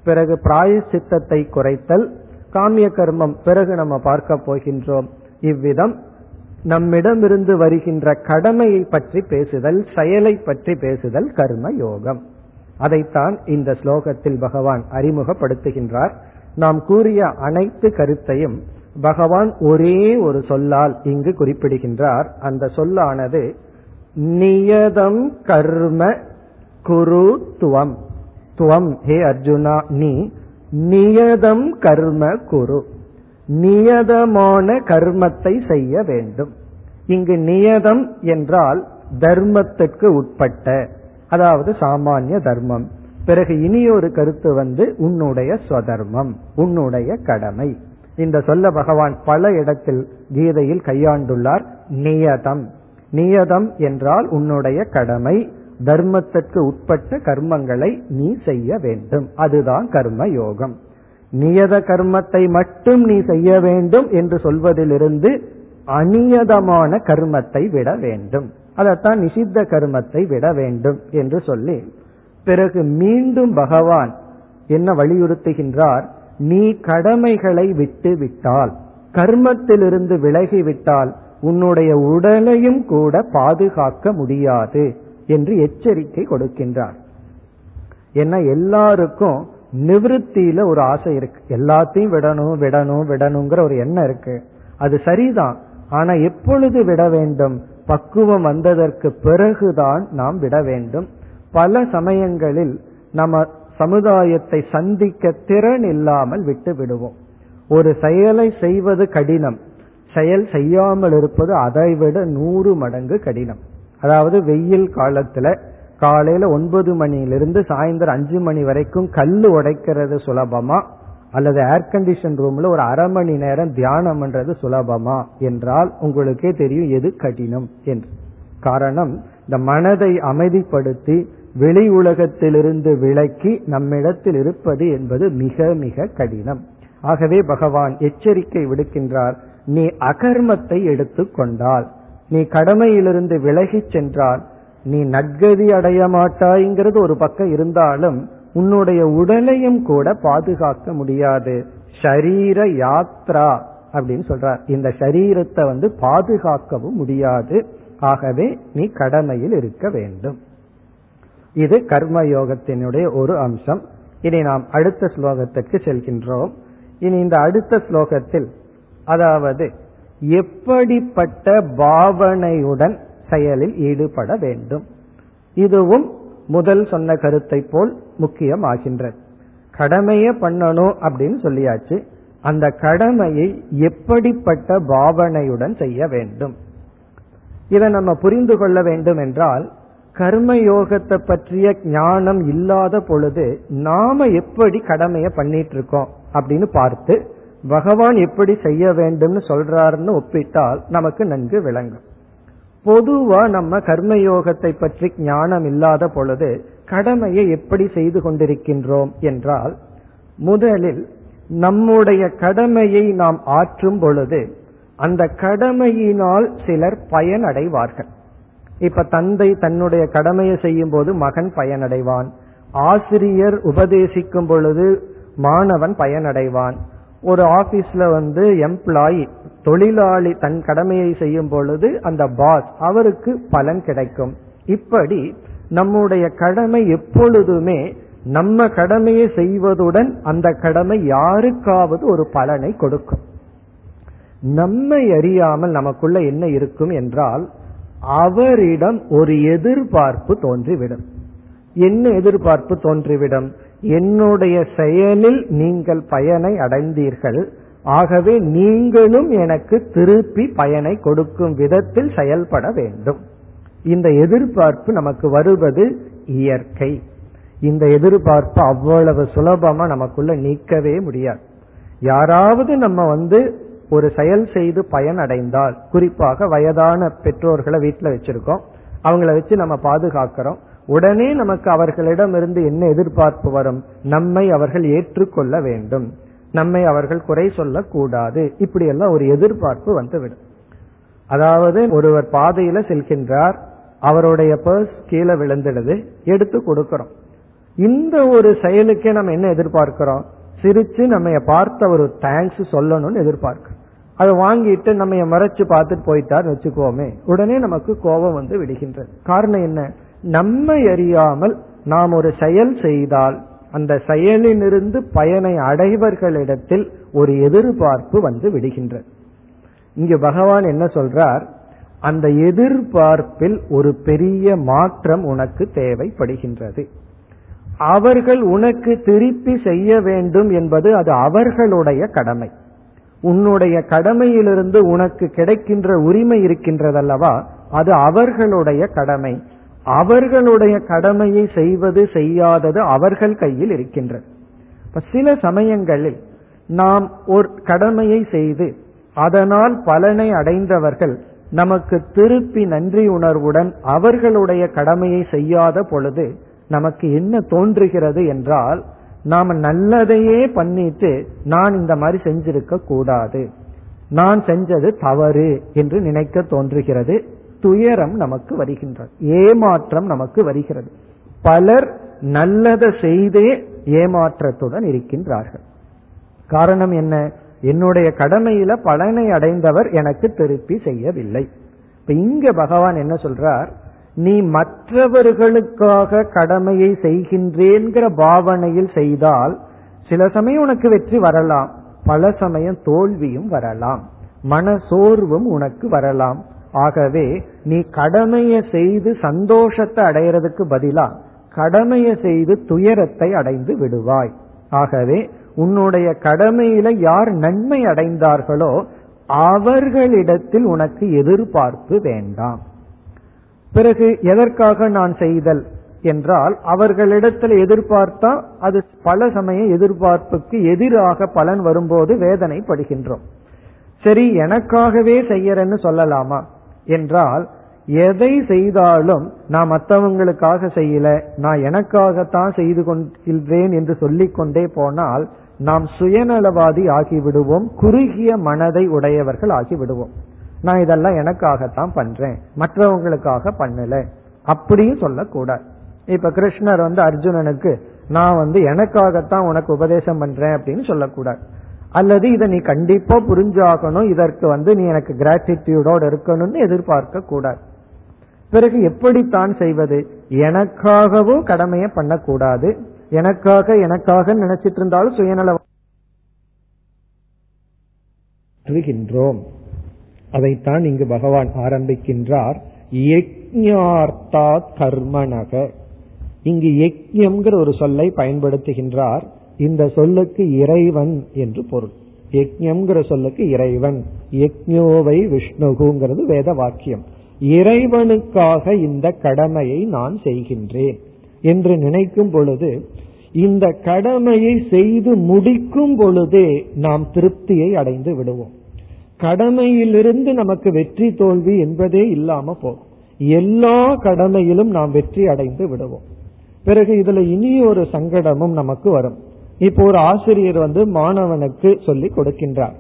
பிறகு பிராயசித்தத்தை குறைத்தல் காமிய கர்மம் பிறகு நம்ம பார்க்க போகின்றோம். இவ்விதம் நம்மிடமிருந்து வருகின்ற கடமையை பற்றி பேசுதல் செயலை பற்றி பேசுதல் கர்ம யோகம் அதைத்தான் இந்த ஸ்லோகத்தில் பகவான் அறிமுகப்படுத்துகின்றார். நாம் கூறிய அனைத்து கருத்தையும் பகவான் ஒரே ஒரு சொல்லால் இங்கு குறிப்பிடுகின்றார். அந்த சொல்லானது நியதம் கர்ம குரு துவம். துவம் ஹே அர்ஜுனா நீ நியதம் கர்ம குரு. நியதமான கர்மத்தை செய்ய வேண்டும். இங்கு நியதம் என்றால் தர்மத்திற்கு உட்பட்ட அதாவது சாமானிய தர்மம். பிறகு இனி ஒரு கருத்து வந்து உன்னுடைய ஸ்வதர்மம் உன்னுடைய கடமை. இந்த சொல்ல பகவான் பல இடத்தில் கீதையில் கையாண்டுள்ளார் நியதம். நியதம் என்றால் உன்னுடைய கடமை தர்மத்திற்கு உட்பட்ட கர்மங்களை நீ செய்ய வேண்டும். அதுதான் கர்ம யோகம் நியத கர்மத்தை மட்டும் நீ செய்ய வேண்டும் என்று சொல்வதிலிருந்து அநியதமான கர்மத்தை விட வேண்டும். அதைத்தான் நிஷித்த கர்மத்தை விட வேண்டும் என்று சொல்லி பிறகு மீண்டும் பகவான் என்ன வலியுறுத்துகின்றார்? நீ கடமைகளை விட்டு விட்டால் கர்மத்திலிருந்து விலகிவிட்டால் உன்னுடைய உடலையும் கூட பாதுகாக்க முடியாது என்று எச்சரிக்கை கொடுக்கின்றார். ஏன்னா எல்லாருக்கும் நிவிருத்தியில ஒரு ஆசை இருக்கு. எல்லாத்தையும் விடணும் விடணும் விடணுங்கிற ஒரு எண்ணம் இருக்கு. அது சரிதான். ஆனா எப்பொழுது விட வேண்டும்? பக்குவம் வந்ததற்கு பிறகுதான் நாம் விட வேண்டும். பல சமயங்களில் நம்ம சமுதாயத்தை சந்திக்க திறன் இல்லாமல் விட்டு விடுவோம். ஒரு செயலை செய்வது கடினம். செயல் செய்யாமல் இருப்பது அதைவிட நூறு மடங்கு கடினம். அதாவது வெயில் காலத்துல காலையில ஒன்பது மணியிலிருந்து சாயந்தரம் அஞ்சு மணி வரைக்கும் கல் உடைக்கிறது சுலபமா? அல்லது ஏர் கண்டிஷன் ரூம்ல ஒரு அரை மணி நேரம் தியானம் பண்றது சுலபமா? என்றால் உங்களுக்கே தெரியும் எது கடினம் என்று. காரணம் இந்த மனதை அமைதிப்படுத்தி வெளி உலகத்திலிருந்து விலக்கி நம்மிடத்தில் இருப்பது என்பது மிக மிக கடினம். ஆகவே பகவான் எச்சரிக்கை விடுக்கின்றார் நீ அகர்மத்தை எடுத்துக்கொண்டால் நீ கடமையிலிருந்து விலகிச் சென்றால் நீ நட்கதி அடைய மாட்டாய்ங்கிறது ஒரு பக்கம் இருந்தாலும் உன்னுடைய உடலையும் கூட பாதுகாக்க முடியாது. ஷரீர யாத்ரா அப்படின்னு சொல்றார். இந்த சரீரத்தை வந்து பாதுகாக்கவும் முடியாது. ஆகவே நீ கடமையில் இருக்க வேண்டும். இது கர்மயோகத்தினுடைய ஒரு அம்சம். இனி நாம் அடுத்த ஸ்லோகத்திற்கு செல்கின்றோம். இனி இந்த அடுத்த ஸ்லோகத்தில் அதாவது எப்படிப்பட்ட பாவனையுடன் செயலில் ஈடுபட வேண்டும். இதுவும் முதல் சொன்ன கருத்தை போல் முக்கியமாகின்றது. கடமையை பண்ணணும் அப்படின்னு சொல்லியாச்சு. அந்த கடமையை எப்படிப்பட்ட பாவனையுடன் செய்ய வேண்டும்? இதை நம்ம புரிந்து கொள்ள வேண்டும் என்றால் கர்மயோகத்தை பற்றிய ஞானம் இல்லாத பொழுது நாம எப்படி கடமையை பண்ணிட்டு இருக்கோம் அப்படின்னு பார்த்து பகவான் எப்படி செய்ய வேண்டும்னு சொல்றாருன்னு ஒப்பிட்டால் நமக்கு நன்கு விளங்கும். பொதுவா நம்ம கர்மயோகத்தை பற்றி ஞானம் இல்லாத பொழுது கடமையை எப்படி செய்து கொண்டிருக்கின்றோம் என்றால் முதலில் நம்முடைய கடமையை நாம் ஆற்றும் பொழுது அந்த கடமையினால் சிலர் பயனடைவார்கள். இப்ப தந்தை தன்னுடைய கடமையை செய்யும் போது மகன் பயனடைவான். ஆசிரியர் உபதேசிக்கும் பொழுது மாணவன் பயனடைவான். ஒரு ஆபீஸ்ல வந்து எம்ப்ளாயி தொழிலாளி தன் கடமையை செய்யும் பொழுது அந்த பாஸ் அவருக்கு பலன் கிடைக்கும். இப்படி நம்முடைய கடமை எப்பொழுதுமே நம்ம கடமையை செய்வதுடன் அந்த கடமை யாருக்காவது ஒரு பலனை கொடுக்கும். நம்மை அறியாமல் நமக்குள்ள என்ன இருக்கும் என்றால் அவரிடம் ஒரு எதிர்பார்ப்பு தோன்றிவிடும். என்ன எதிர்பார்ப்பு தோன்றிவிடும்? என்னுடைய செயலில் நீங்கள் பயனை அடைந்தீர்கள். ஆகவே நீங்களும் எனக்கு திருப்பி பயனை கொடுக்கும் விதத்தில் செயல்பட வேண்டும். இந்த எதிர்பார்ப்பு நமக்கு வருவது இயற்கை. இந்த எதிர்பார்ப்பு அவ்வளவு சுலபமா நமக்குள்ள நீக்கவே முடியாது. யாராவது நம்ம வந்து ஒரு செயல் செய்து பயன் அடைந்தால் குறிப்பாக வயதான பெற்றோர்களை வீட்டில் வச்சிருக்கோம். அவங்கள வச்சு நம்ம பாதுகாக்கிறோம். உடனே நமக்கு அவர்களிடம் இருந்து என்ன எதிர்பார்ப்பு வரும்? நம்மை அவர்கள் ஏற்றுக்கொள்ள வேண்டும். நம்மை அவர்கள் குறை சொல்லக்கூடாது. இப்படி எல்லாம் ஒரு எதிர்பார்ப்பு வந்துவிடும். அதாவது ஒருவர் பாதையில செல்கின்றார் அவருடைய பர்ஸ் கீழே விழுந்துடுது எடுத்து கொடுக்கிறோம். இந்த ஒரு செயலுக்கே நம்ம என்ன எதிர்பார்க்கிறோம்? சிரிச்சு நம்ம பார்த்த ஒரு தேங்க்ஸ் சொல்லணும்னு எதிர்பார்க்கிறோம். அதை வாங்கிட்டு நம்ம மறைச்சு பார்த்துட்டு போயிட்டார் வச்சுக்கோமே உடனே நமக்கு கோபம் வந்து விடுகின்றது. காரணம் என்ன? நம்மை அறியாமல் நாம் ஒரு செயல் செய்தால் அந்த செயலிலிருந்து பயனை அடைவர்களிடத்தில் ஒரு எதிர்பார்ப்பு வந்து விடுகின்றது. இங்கு பகவான் என்ன சொல்றார்? அந்த எதிர்பார்ப்பில் ஒரு பெரிய மாற்றம் உனக்கு தேவைப்படுகின்றது. அவர்கள் உனக்கு திருப்பி செய்ய வேண்டும் என்பது அது அவர்களுடைய கடமை. உன்னுடைய கடமையிலிருந்து உனக்கு கிடைக்கின்ற உரிமை இருக்கின்றதல்லவா? அது அவர்களுடைய கடமை. அவர்களுடைய கடமையை செய்வது செய்யாதது அவர்கள் கையில் இருக்கின்றது. சில சமயங்களில் நாம் ஒரு கடமையை செய்து அதனால் பலனை அடைந்தவர்கள் நமக்கு திருப்பி நன்றி உணர்வுடன் அவர்களுடைய கடமையை செய்யாத பொழுது நமக்கு என்ன தோன்றுகிறது என்றால் நாம் நல்லதையே பண்ணிட்டு நான் இந்த மாதிரி செஞ்சிருக்க கூடாது. நான் செஞ்சது தவறு என்று நினைக்க தோன்றுகிறது. துயரம் நமக்கு வருகின்றது. ஏமாற்றம் நமக்கு வருகிறது. பலர் நல்லதை செய்தே ஏமாற்றத்துடன் இருக்கின்றார்கள். காரணம் என்ன? என்னுடைய கடமையில பலனை அடைந்தவர் எனக்கு திருப்பி செய்யவில்லை. இப்ப இங்க பகவான் என்ன சொல்றார்? நீ மற்றவர்களுக்காக கடமையை செய்கின்றேங்கிற பாவனையில் செய்தால் சில சமயம் உனக்கு வெற்றி வரலாம். பல சமயம் தோல்வியும் வரலாம். மன சோர்வும் உனக்கு வரலாம். ஆகவே நீ கடமையை செய்து சந்தோஷத்தை அடையிறதுக்கு பதிலா கடமையை செய்து துயரத்தை அடைந்து விடுவாய். ஆகவே உன்னுடைய கடமையில யார் நன்மை அடைந்தார்களோ அவர்களிடத்தில் உனக்கு எதிர்பார்ப்பு வேண்டாம். பிறகு எதற்காக நான் செய்தல் என்றால் அவர்களிடத்தில் எதிர்பார்த்தா அது பல சமய எதிர்பார்ப்புக்கு எதிராக பலன் வரும்போது வேதனைப்படுகின்றோம். சரி எனக்காகவே செய்யறேன்னு சொல்லலாமா? என்றால் எதை செய்தாலும் நான் மற்றவங்களுக்காக செய்யல நான் எனக்காகத்தான் செய்து கொண்டிருக்கிறேன் என்று சொல்லிக் கொண்டே போனால் நாம் சுயநலவாதி ஆகிவிடுவோம் குறுகிய மனதை உடையவர்கள் ஆகிவிடுவோம். நான் இதெல்லாம் எனக்காகத்தான் பண்றேன் மற்றவங்களுக்காக பண்ணல அப்படியும் சொல்லக்கூடாது. இப்ப கிருஷ்ணர் வந்து அர்ஜுனனுக்கு நான் வந்து எனக்காகத்தான் உனக்கு உபதேசம் பண்றேன் அப்படின்னு சொல்லக்கூடாது. அல்லது இதை நீ கண்டிப்பா புரிஞ்சாகணும் இதற்கு வந்து நீ எனக்கு கிராட்டிடியூடோட இருக்கணும்னு எதிர்பார்க்க கூடாது. பிறகு எப்படித்தான் செய்வது? எனக்காகவும் கடமையை பண்ணக்கூடாது. எனக்காக எனக்காக நினைச்சிட்டு இருந்தாலும் சுயநல அதைத்தான் இங்கு பகவான் ஆரம்பிக்கின்றார். யஜ்ஞார்த்தாத் கர்மனக. இங்கு யக்ஞம்ங்கிற ஒரு சொல்லை பயன்படுத்துகின்றார். இந்த சொல்லுக்கு இறைவன் என்று பொருள். யஜ்யம்ங்கிற சொல்லுக்கு இறைவன். யஜ்யோவை விஷ்ணுகுங்கிறது வேத வாக்கியம் இறைவனுக்காக இந்த கடமையை நான் செய்கின்றேன் என்று நினைக்கும் பொழுது இந்த கடமையை செய்து முடிக்கும் பொழுதே நாம் திருப்தியை அடைந்து விடுவோம். கடமையிலிருந்து நமக்கு வெற்றி தோல்வி என்பதே இல்லாம போகும். எல்லா கடமையிலும் நாம் வெற்றி அடைந்து விடுவோம். பிறகு இதுல இனி ஒரு சங்கடமும் நமக்கு வரும். இப்போ ஒரு ஆசிரியர் வந்து மாணவனுக்கு சொல்லி கொடுக்கின்றார்.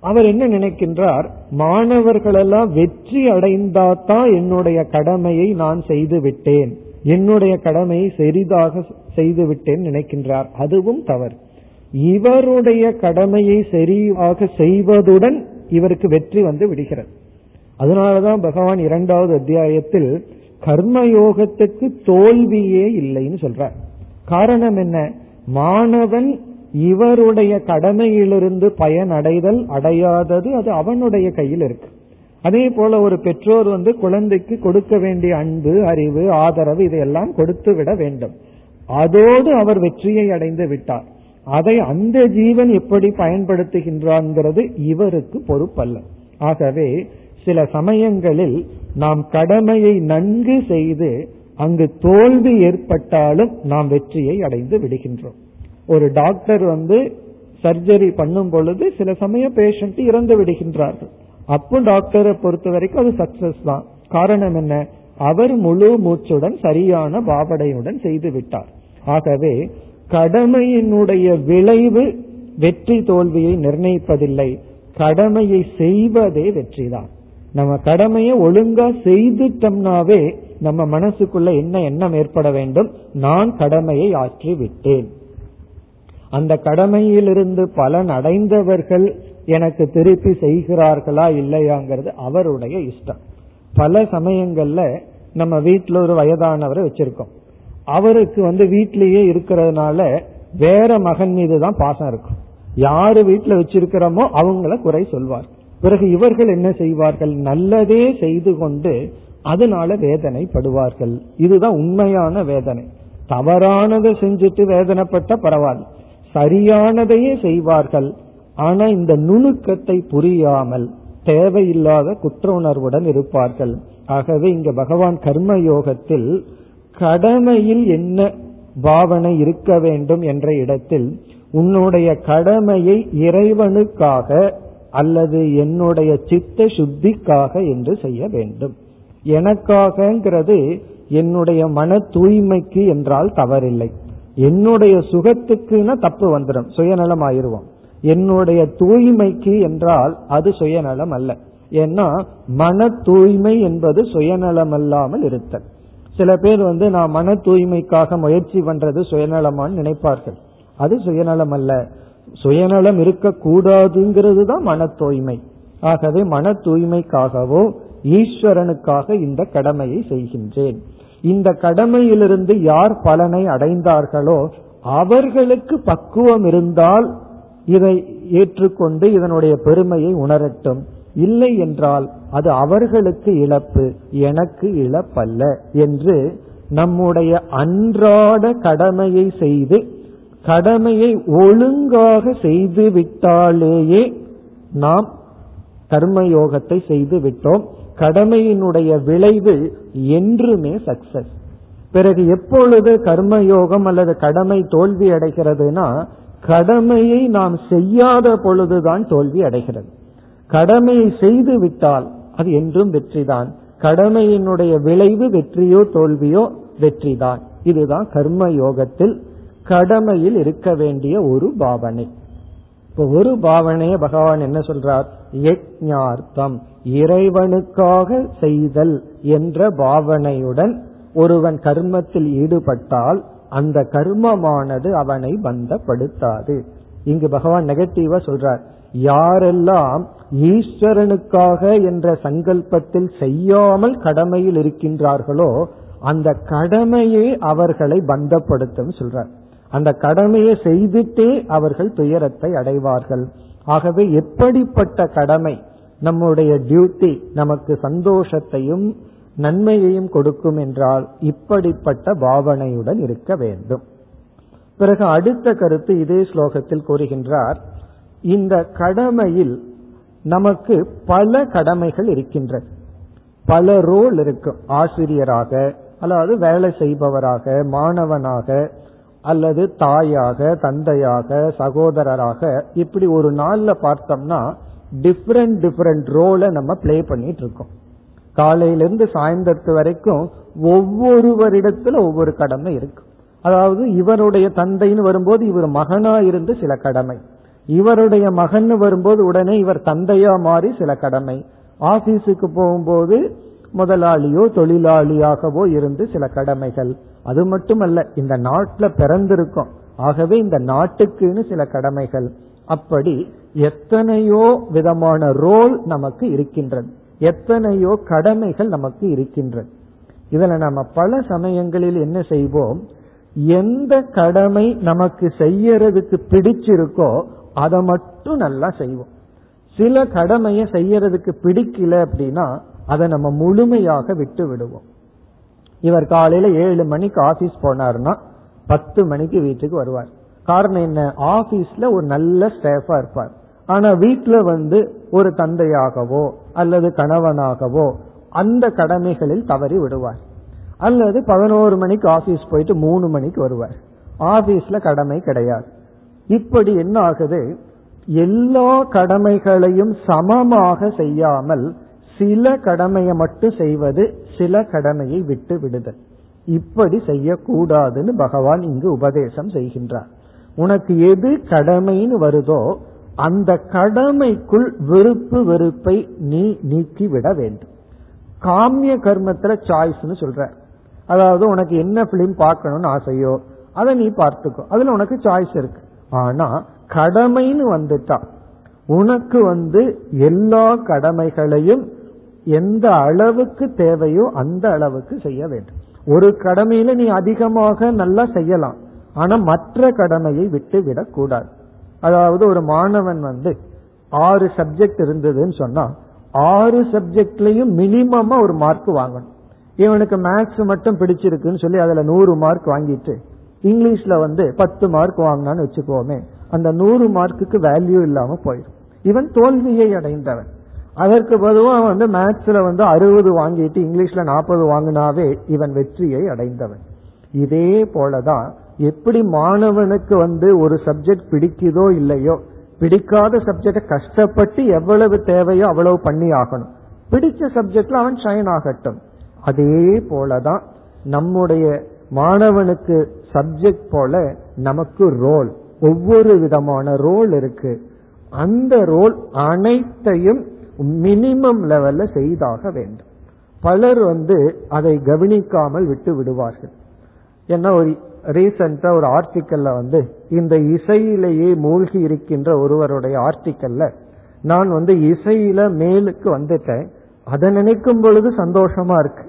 அவர் என்ன நினைக்கின்றார்? மாணவர்களெல்லாம் வெற்றி அடைந்தாதான் என்னுடைய கடமையை நான் செய்து விட்டேன். என்னுடைய கடமையை சரிதாக செய்து விட்டேன் நினைக்கின்றார். அதுவும் தவறு. இவருடைய கடமையை சரியாக செய்வதுடன் இவருக்கு வெற்றி வந்து விடுகிறது. அதனாலதான் பகவான் இரண்டாவது அத்தியாயத்தில் கர்மயோகத்துக்கு தோல்வியே இல்லைன்னு சொல்றார். காரணம் என்ன? மாணவன் இவருடைய கடமையிலிருந்து பயனடைதல் அடையாதது அது அவனுடைய கையில் இருக்கு. அதே போல ஒரு பெற்றோர் வந்து குழந்தைக்கு கொடுக்க வேண்டிய அன்பு அறிவு ஆதரவு இதையெல்லாம் கொடுத்து விட வேண்டும். அதோடு அவர் வெற்றியை அடைந்து விட்டார். அதை அந்த ஜீவன் எப்படி பயன்படுத்துகின்றான்ங்கிறது இவருக்கு பொறுப்பல்ல. ஆகவே சில சமயங்களில் நாம் கடமையை நன்கு செய்து அங்கு தோல்வி ஏற்பட்டாலும் நாம் வெற்றியை அடைந்து விடுகின்றோம். ஒரு டாக்டர் வந்து சர்ஜரி பண்ணும் பொழுது சில சமயம் பேஷண்ட் இறந்து விடுகின்றார்கள். அப்போ டாக்டரை பொறுத்த வரைக்கும் அது சக்சஸ் தான். காரணம் என்ன? அவர் முழு மூச்சுடன் சரியான பாவடையுடன் செய்து விட்டார். ஆகவே கடமையினுடைய விளைவு வெற்றி தோல்வியை நிர்ணயிப்பதில்லை. கடமையை செய்வதே வெற்றிதான். நம்ம கடமையை ஒழுங்கா செய்துட்டோம்னாவே நம்ம மனசுக்குள்ள என்ன எண்ணம் ஏற்பட வேண்டும்? நான் கடமையை ஆற்றி விட்டேன் அந்த கடமையிலிருந்து பலன் அடைந்தவர்கள் எனக்கு திருப்பி செய்கிறார்களா இல்லையாங்கிறது அவருடைய இஷ்டம். பல சமயங்கள்ல நம்ம வீட்டில் ஒரு வயதானவரை வச்சிருக்கோம். அவருக்கு வந்து வீட்டிலேயே இருக்கிறதுனால வேற மகன் மீது தான் பாசம் இருக்கும். யாரு வீட்டுல வச்சிருக்கிறோமோ அவங்கள குறை சொல்வார். பிறகு இவர்கள் என்ன செய்வார்கள்? நல்லதே செய்து கொண்டு அதனால வேதனைப்படுவார்கள். இதுதான் உண்மையான வேதனை. தவறானதை செஞ்சுட்டு வேதனைப்பட்ட பரவாயில்ல. சரியானதையே செய்வார்கள். ஆனா இந்த நுணுக்கத்தை புரியாமல் தேவையில்லாத குற்ற உணர்வுடன் இருப்பார்கள். ஆகவே இங்க பகவான் கர்ம யோகத்தில் கடமையில் என்ன பாவனை இருக்க வேண்டும் என்ற இடத்தில் உன்னுடைய கடமையை இறைவனுக்காக அல்லது என்னுடைய சித்த சுத்திக்காக என்று செய்ய வேண்டும். எனக்காகங்கிறது என்னுடைய மன தூய்மைக்கு என்றால் தவறில்லை. என்னுடைய சுகத்துக்குன்னா தப்பு வந்துடும் சுயநலம் ஆயிடுவோம் என்னுடைய தூய்மைக்கு என்றால் அது சுயநலம் அல்ல. ஏன்னா மன தூய்மை என்பது சுயநலம் அல்லாமல் இருத்தல். சில பேர் வந்து நான் மன தூய்மைக்காக முயற்சி பண்றது சுயநலமான்னு நினைப்பார்கள். அது சுயநலம் அல்ல சுயநலம் இருக்கக்கூடாதுங்கிறது தான் மன தூய்மை. ஆகவே மன தூய்மைக்காகவோ ஈஸ்வரனுக்காக இந்த கடமையை செய்கின்றேன். இந்த கடமையிலிருந்து யார் பலனை அடைந்தார்களோ அவர்களுக்கு பக்குவம் இருந்தால் இதை ஏற்றுக்கொண்டு இதனுடைய பெருமையை உணரட்டும். இல்லை என்றால் அது அவர்களுக்கு இழப்பு எனக்கு இழப்பல்ல என்று நம்முடைய அன்றாட கடமையை செய்து கடமையை ஒழுங்காக செய்து விட்டாலேயே நாம் கர்மயோகத்தை செய்து விட்டோம் கடமையினுடைய விளைவு என்றுமே சக்சஸ் பிறகு எப்பொழுது கர்மயோகம் அல்லது கடமை தோல்வி அடைகிறதுனா கடமையை நாம் செய்யாத பொழுதுதான் தோல்வி அடைகிறது. கடமையை செய்து விட்டால் அது என்றும் வெற்றிதான். கடமையினுடைய விளைவு வெற்றியோ தோல்வியோ வெற்றிதான். இதுதான் கர்ம யோகத்தில் கடமையில் இருக்க வேண்டிய ஒரு பாவனை. இப்போ ஒரு பாவனைய பகவான் என்ன சொல்றார்? யஜ்ஞார்த்தம். இறைவனுக்காக செய்தல் என்ற பாவனையுடன் ஒருவன் கர்மத்தில் ஈடுபட்டால் அந்த கர்மமானது அவனை பந்தப்படுத்தாது. இங்கு பகவான் நெகட்டிவா சொல்றார். யாரெல்லாம் ஈஸ்வரனுக்காக என்ற சங்கல்பத்தில் செய்யாமல் கடமையில் இருக்கின்றார்களோ அந்த கடமையே அவர்களை பந்தப்படுத்தும் சொல்றார். அந்த கடமையை செய்துட்டே அவர்கள் துயரத்தை அடைவார்கள். ஆகவே எப்படிப்பட்ட கடமை நம்முடைய டியூட்டி நமக்கு சந்தோஷத்தையும் நன்மையையும் கொடுக்கும் என்றால் இப்படிப்பட்ட பாவனையுடன் இருக்க வேண்டும். பிறகு அடுத்த கருத்து இதே ஸ்லோகத்தில் கூறுகின்றார் இந்த கடமையில் நமக்கு பல கடமைகள் இருக்கின்றன பல ரோல் இருக்கும் ஆசிரியராக அதாவது வேலை செய்பவராக மாணவனாக அல்லது தாயாக தந்தையாக சகோதரராக இப்படி ஒரு நாள்ல பார்த்தோம்னா டிஃப்ரெண்ட் டிஃப்ரெண்ட் ரோலை நம்ம பிளே பண்ணிட்டு இருக்கோம். காலையிலிருந்து சாயந்தரத்து வரைக்கும் ஒவ்வொருவரிடத்துல ஒவ்வொரு கடமை இருக்கு. அதாவது இவருடைய தந்தைன்னு வரும்போது இவர் மகனா இருந்து சில கடமை. இவருடைய மகன் வரும்போது உடனே இவர் தந்தையா மாறி சில கடமை. ஆபீஸுக்கு போகும்போது முதலாளியோ தொழிலாளியாகவோ இருந்து சில கடமைகள். அது மட்டுமல்ல இந்த நாட்டில் பிறந்திருக்கோம். ஆகவே இந்த நாட்டுக்குன்னு சில கடமைகள். அப்படி எத்தனையோ விதமான ரோல் நமக்கு இருக்கின்றது. எத்தனையோ கடமைகள் நமக்கு இருக்கின்றது. இதுல நம்ம பல சமயங்களில் என்ன செய்வோம்? எந்த கடமை நமக்கு செய்யறதுக்கு பிடிச்சிருக்கோ அதை மட்டும் நல்லா செய்வோம். சில கடமையை செய்யறதுக்கு பிடிக்கல அப்படின்னா அதை நம்ம முழுமையாக விட்டு விடுவோம். இவர் காலையில ஏழு மணிக்கு ஆபீஸ் போனார்னா பத்து மணிக்கு வீட்டுக்கு வருவார். காரணம் என்ன? ஆபீஸ்ல ஒரு நல்ல ஸ்டேஃபா இருப்பார். ஆனா வீட்டுல வந்து ஒரு தந்தையாகவோ அல்லது கணவனாகவோ அந்த கடமைகளில் தவறி விடுவார். அல்லது பதினோரு மணிக்கு ஆபீஸ் போயிட்டு மூணு மணிக்கு வருவார். ஆபீஸ்ல கடமை கிடையாது. இப்படி என்ன ஆகுது? எல்லா கடமைகளையும் சமமாக செய்யாமல் சில கடமையை மட்டும் செய்வது சில கடமையை விட்டு விடுதல். இப்படி செய்யக்கூடாதுன்னு பகவான் இங்கு உபதேசம் செய்கின்றார். உனக்கு எது கடமைன்னு வருதோ அந்த கடமைக்குள் விருப்பு வெறுப்பை நீ நீக்கி விட வேண்டும். காமிய கர்மத்துல சாய்ஸ்னு சொல்ற. அதாவது உனக்கு என்ன பிலிம் பார்க்கணும்னு ஆசையோ அதை நீ பார்த்துக்கோ. அதுல உனக்கு சாய்ஸ் இருக்கு. ஆனா கடமைன்னு வந்துட்டா உனக்கு வந்து எல்லா கடமைகளையும் எந்த அளவுக்கு தேவையோ அந்த அளவுக்கு செய்ய வேண்டும். ஒரு கடமையில நீ அதிகமாக நல்லா செய்யலாம். ஆனா மற்ற கடமையை விட்டு விடக்கூடாது அதாவது ஒரு மாணவன் வந்து ஆறு சப்ஜெக்ட் இருந்ததுன்னு சொன்னா ஆறு சப்ஜெக்ட்லயும் மினிமமா ஒரு மார்க் வாங்கணும். இவனுக்கு மேக்ஸ் மட்டும் பிடிச்சிருக்குன்னு சொல்லி அதுல நூறு மார்க் வாங்கிட்டு இங்கிலீஷ்ல வந்து பத்து மார்க் வாங்கினான்னு வச்சுக்கோமே அந்த நூறு மார்க்குக்கு வேல்யூ இல்லாம போயிடும். இவன் தோல்வியை அடைந்தவன். அதற்கு பொதுவாக வந்து மேத்ஸ்ல வந்து அறுபது வாங்கிட்டு இங்கிலீஷ்ல நாற்பது வாங்கினாவே இவன் வெற்றியை அடைந்தவன். இதே போலதான் எப்படி மாணவனுக்கு வந்து ஒரு சப்ஜெக்ட் பிடிக்குதோ இல்லையோ பிடிக்காத சப்ஜெக்ட கஷ்டப்பட்டு எவ்வளவு தேவையோ அவ்வளவு பண்ணி ஆகணும். பிடிச்ச சப்ஜெக்ட்ல அவன் ஷைன் ஆகட்டும். அதே போலதான் நம்முடைய மாணவனுக்கு சப்ஜெக்ட் போல நமக்கு ரோல் ஒவ்வொரு விதமான ரோல் இருக்கு. அந்த ரோல் அனைத்தையும் மினிமம் லெவல்ல செய்தாக வேண்டும். பலர் வந்து அதை கவனிக்காமல் விட்டு விடுவார்கள். ஏன்னா ஒரு ரீசெண்டா ஒரு ஆர்டிக்கல்ல வந்து இந்த இசையிலேயே மூழ்கி இருக்கின்ற ஒருவருடைய ஆர்டிக்கல்ல நான் வந்து இசையில மேலுக்கு வந்துட்டேன். அதை நினைக்கும் பொழுது சந்தோஷமா இருக்கு.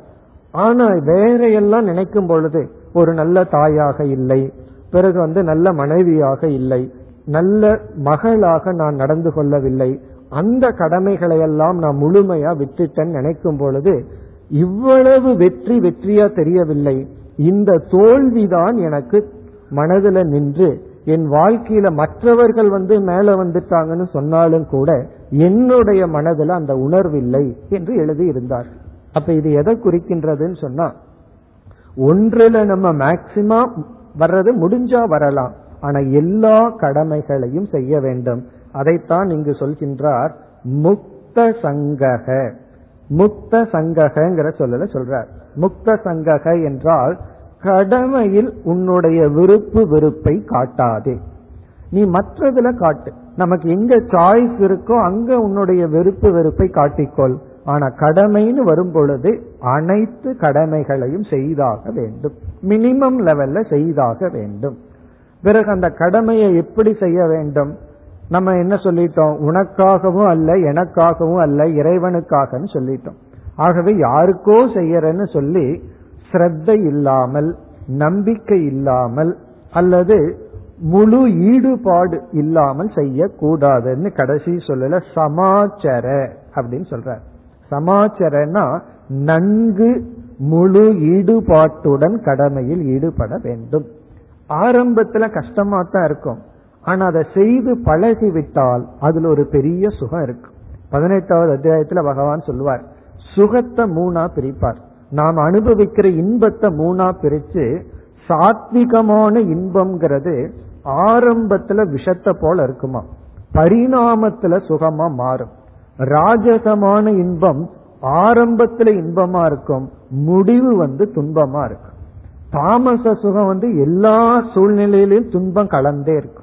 ஆனா வேற எல்லாம் நினைக்கும் பொழுது ஒரு நல்ல தாயாக இல்லை. பிறகு வந்து நல்ல மனைவியாக இல்லை. நல்ல மகளாக நான் நடந்து கொள்ளவில்லை. அந்த கடமைகளை எல்லாம் நான் முழுமையா விட்டுட்டேன் நினைக்கும் பொழுது இவ்வளவு வெற்றி வெற்றியா தெரியவில்லை. இந்த தோல்விதான் எனக்கு மனதுல நின்று என் வாழ்க்கையில மற்றவர்கள் வந்து மேல வந்துட்டாங்கன்னு சொன்னாலும் கூட என்னுடைய மனதில் அந்த உணர்வில்லை என்று எழுதி இருந்தார் அப்ப இது எதை குறிக்கின்றதுன்னு சொன்னா ஒன்றுல நம்ம மேக்சிமம் வர்றது முடிஞ்சா வரலாம். ஆனா எல்லா கடமைகளையும் செய்ய வேண்டும். அதைத்தான் இங்கு சொல்கின்றார் முக்த சங்கக. முக்த சங்ககங்கிற சொல்லல சொல்றார். முக்த சங்கக என்றால் கடமையில் உன்னுடைய விருப்பு வெறுப்பை காட்டாதே. நீ மற்றதுல காட்டு. நமக்கு எங்க சாய்ஸ் இருக்கோ அங்க உன்னுடைய வெறுப்பு வெறுப்பை காட்டிக்கொள். ஆனா கடமைன்னு வரும் பொழுது அனைத்து கடமைகளையும் செய்தாக வேண்டும். மினிமம் லெவல்ல செய்தாக வேண்டும். பிறகு அந்த கடமையை எப்படி செய்ய வேண்டும்? நம்ம என்ன சொல்லிட்டோம்? உனக்காகவும் அல்ல எனக்காகவும் அல்ல இறைவனுக்காகன்னு சொல்லிட்டோம். ஆகவே யாருக்கோ செய்யறேன்னு சொல்லி ஸ்ரத்த இல்லாமல் நம்பிக்கை இல்லாமல் அல்லது முழு ஈடுபாடு இல்லாமல் செய்யக்கூடாதுன்னு கடைசி சொல்லல சமாச்சர அப்படின்னு சொல்ற சமாச்சரன்னா நன்கு முழு ஈடுபாட்டுடன் கடமையில் ஈடுபட வேண்டும். ஆரம்பத்துல கஷ்டமா தான் இருக்கும். ஆனா அதை செய்து பழகிவிட்டால் அதுல ஒரு பெரிய சுகம் இருக்கு. பதினெட்டாவது அத்தியாயத்துல பகவான் சொல்லுவார் சுகத்தை மூணா பிரிப்பார். நாம் அனுபவிக்கிற இன்பத்தை மூணா பிரிச்சு சாத்விகமான இன்பம்ங்கிறது ஆரம்பத்துல விஷத்தை போல இருக்குமா? பரிணாமத்துல சுகமா மாறும். ராஜசமான இன்பம் ஆரம்பத்துல இன்பமா இருக்கும் முடிவு வந்து துன்பமா இருக்கும் தாமச சுகம் வந்து எல்லா சூழ்நிலையிலும் துன்பம் கலந்தே இருக்கும்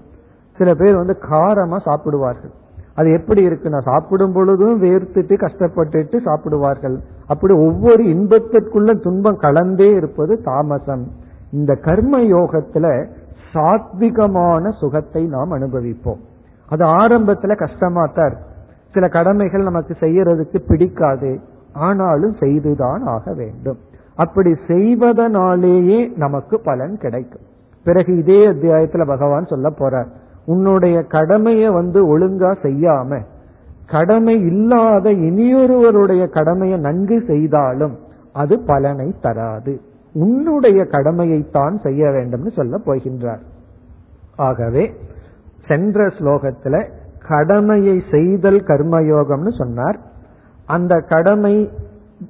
சில பேர் வந்து காரமா சாப்பிடுவார்கள். அது எப்படி இருக்குன்னா சாப்பிடும் பொழுதும் வேர்த்துட்டு கஷ்டப்பட்டுட்டு சாப்பிடுவார்கள். அப்படி ஒவ்வொரு இன்பத்திற்குள்ள துன்பம் கலந்தே இருப்பது தாமசம். இந்த கர்ம யோகத்துல சாத்விகமான சுகத்தை நாம் அனுபவிப்போம். அது ஆரம்பத்துல கஷ்டமா தான் சில கடமைகள் நமக்கு செய்யறதுக்கு பிடிக்காது. ஆனாலும் செய்துதான் ஆக வேண்டும். அப்படி செய்வதனாலேயே நமக்கு பலன் கிடைக்கும். பிறகு இதே அத்தியாயத்துல பகவான் சொல்ல போறார். உன்னுடைய கடமையை வந்து ஒழுங்கா செய்யாம கடமை இல்லாத இனியொருவருடைய கடமையை நன்கு செய்தாலும் அது பலனை தராது. உன்னுடைய கடமையைத்தான் செய்ய வேண்டும்னு சொல்ல போகின்றார். ஆகவே சென்ற ஸ்லோகத்துல கடமையை செய்தல் கர்மயோகம்னு சொன்னார். அந்த கடமை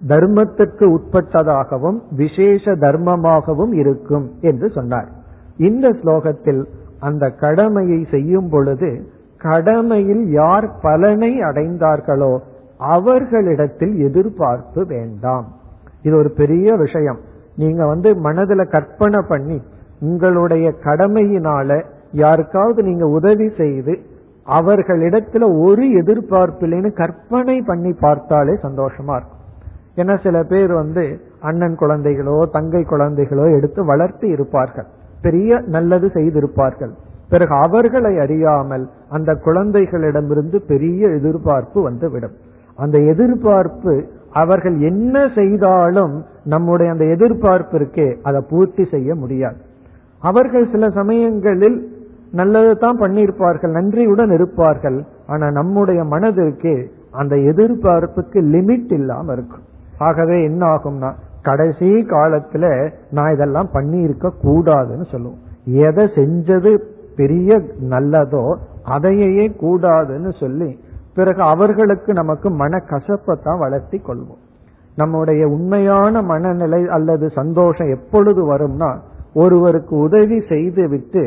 தர்மத்துக்கு உட்பட்டதாகவும் விசேஷ தர்மமாகவும் இருக்கும் என்று சொன்னார். இந்த ஸ்லோகத்தில் அந்த கடமையை செய்யும் பொழுது கடமையில் யார் பலனை அடைந்தார்களோ அவர்களிடத்தில் எதிர்பார்ப்பு வேண்டாம். இது ஒரு பெரிய விஷயம். நீங்க வந்து மனதுல கற்பனை பண்ணி உங்களுடைய கடமையினால யாருக்காவது நீங்க உதவி செய்து அவர்களிடத்துல ஒரு எதிர்பார்ப்பில்லைன்னு கற்பனை பண்ணி பார்த்தாலே சந்தோஷமா இருக்கும். ஏன்னா சில பேர் வந்து அண்ணன் குழந்தைகளோ தங்கை குழந்தைகளோ எடுத்து வளர்த்து இருப்பார்கள். பெரிய நல்லது செய்திருப்பார்கள். பிறகு அவர்களை அறியாமல் அந்த குழந்தைகளிடமிருந்து பெரிய எதிர்பார்ப்பு வந்துவிடும். அந்த எதிர்பார்ப்பு அவர்கள் என்ன செய்தாலும் நம்முடைய அந்த எதிர்பார்ப்பு இருக்கே அதை பூர்த்தி செய்ய முடியாது. அவர்கள் சில சமயங்களில் நல்லது தான் பண்ணியிருப்பார்கள் நன்றியுடன் இருப்பார்கள். ஆனா நம்முடைய மனதிற்கு அந்த எதிர்பார்ப்புக்கு லிமிட் இல்லாம இருக்கும். ஆகவே என்ன ஆகும்னா கடைசி காலத்துல நான் இதெல்லாம் பண்ணி இருக்க கூடாதுன்னு சொல்லுவோம். எதை செஞ்சது பெரிய நல்லதோ அதையே கூடாதுன்னு சொல்லி பிறகு அவர்களுக்கு நமக்கு மன கசப்பத்தான் வளர்த்தி கொள்வோம். நம்முடைய உண்மையான மனநிலை அல்லது சந்தோஷம் எப்பொழுது வரும்னா ஒருவருக்கு உதவி செய்து விட்டு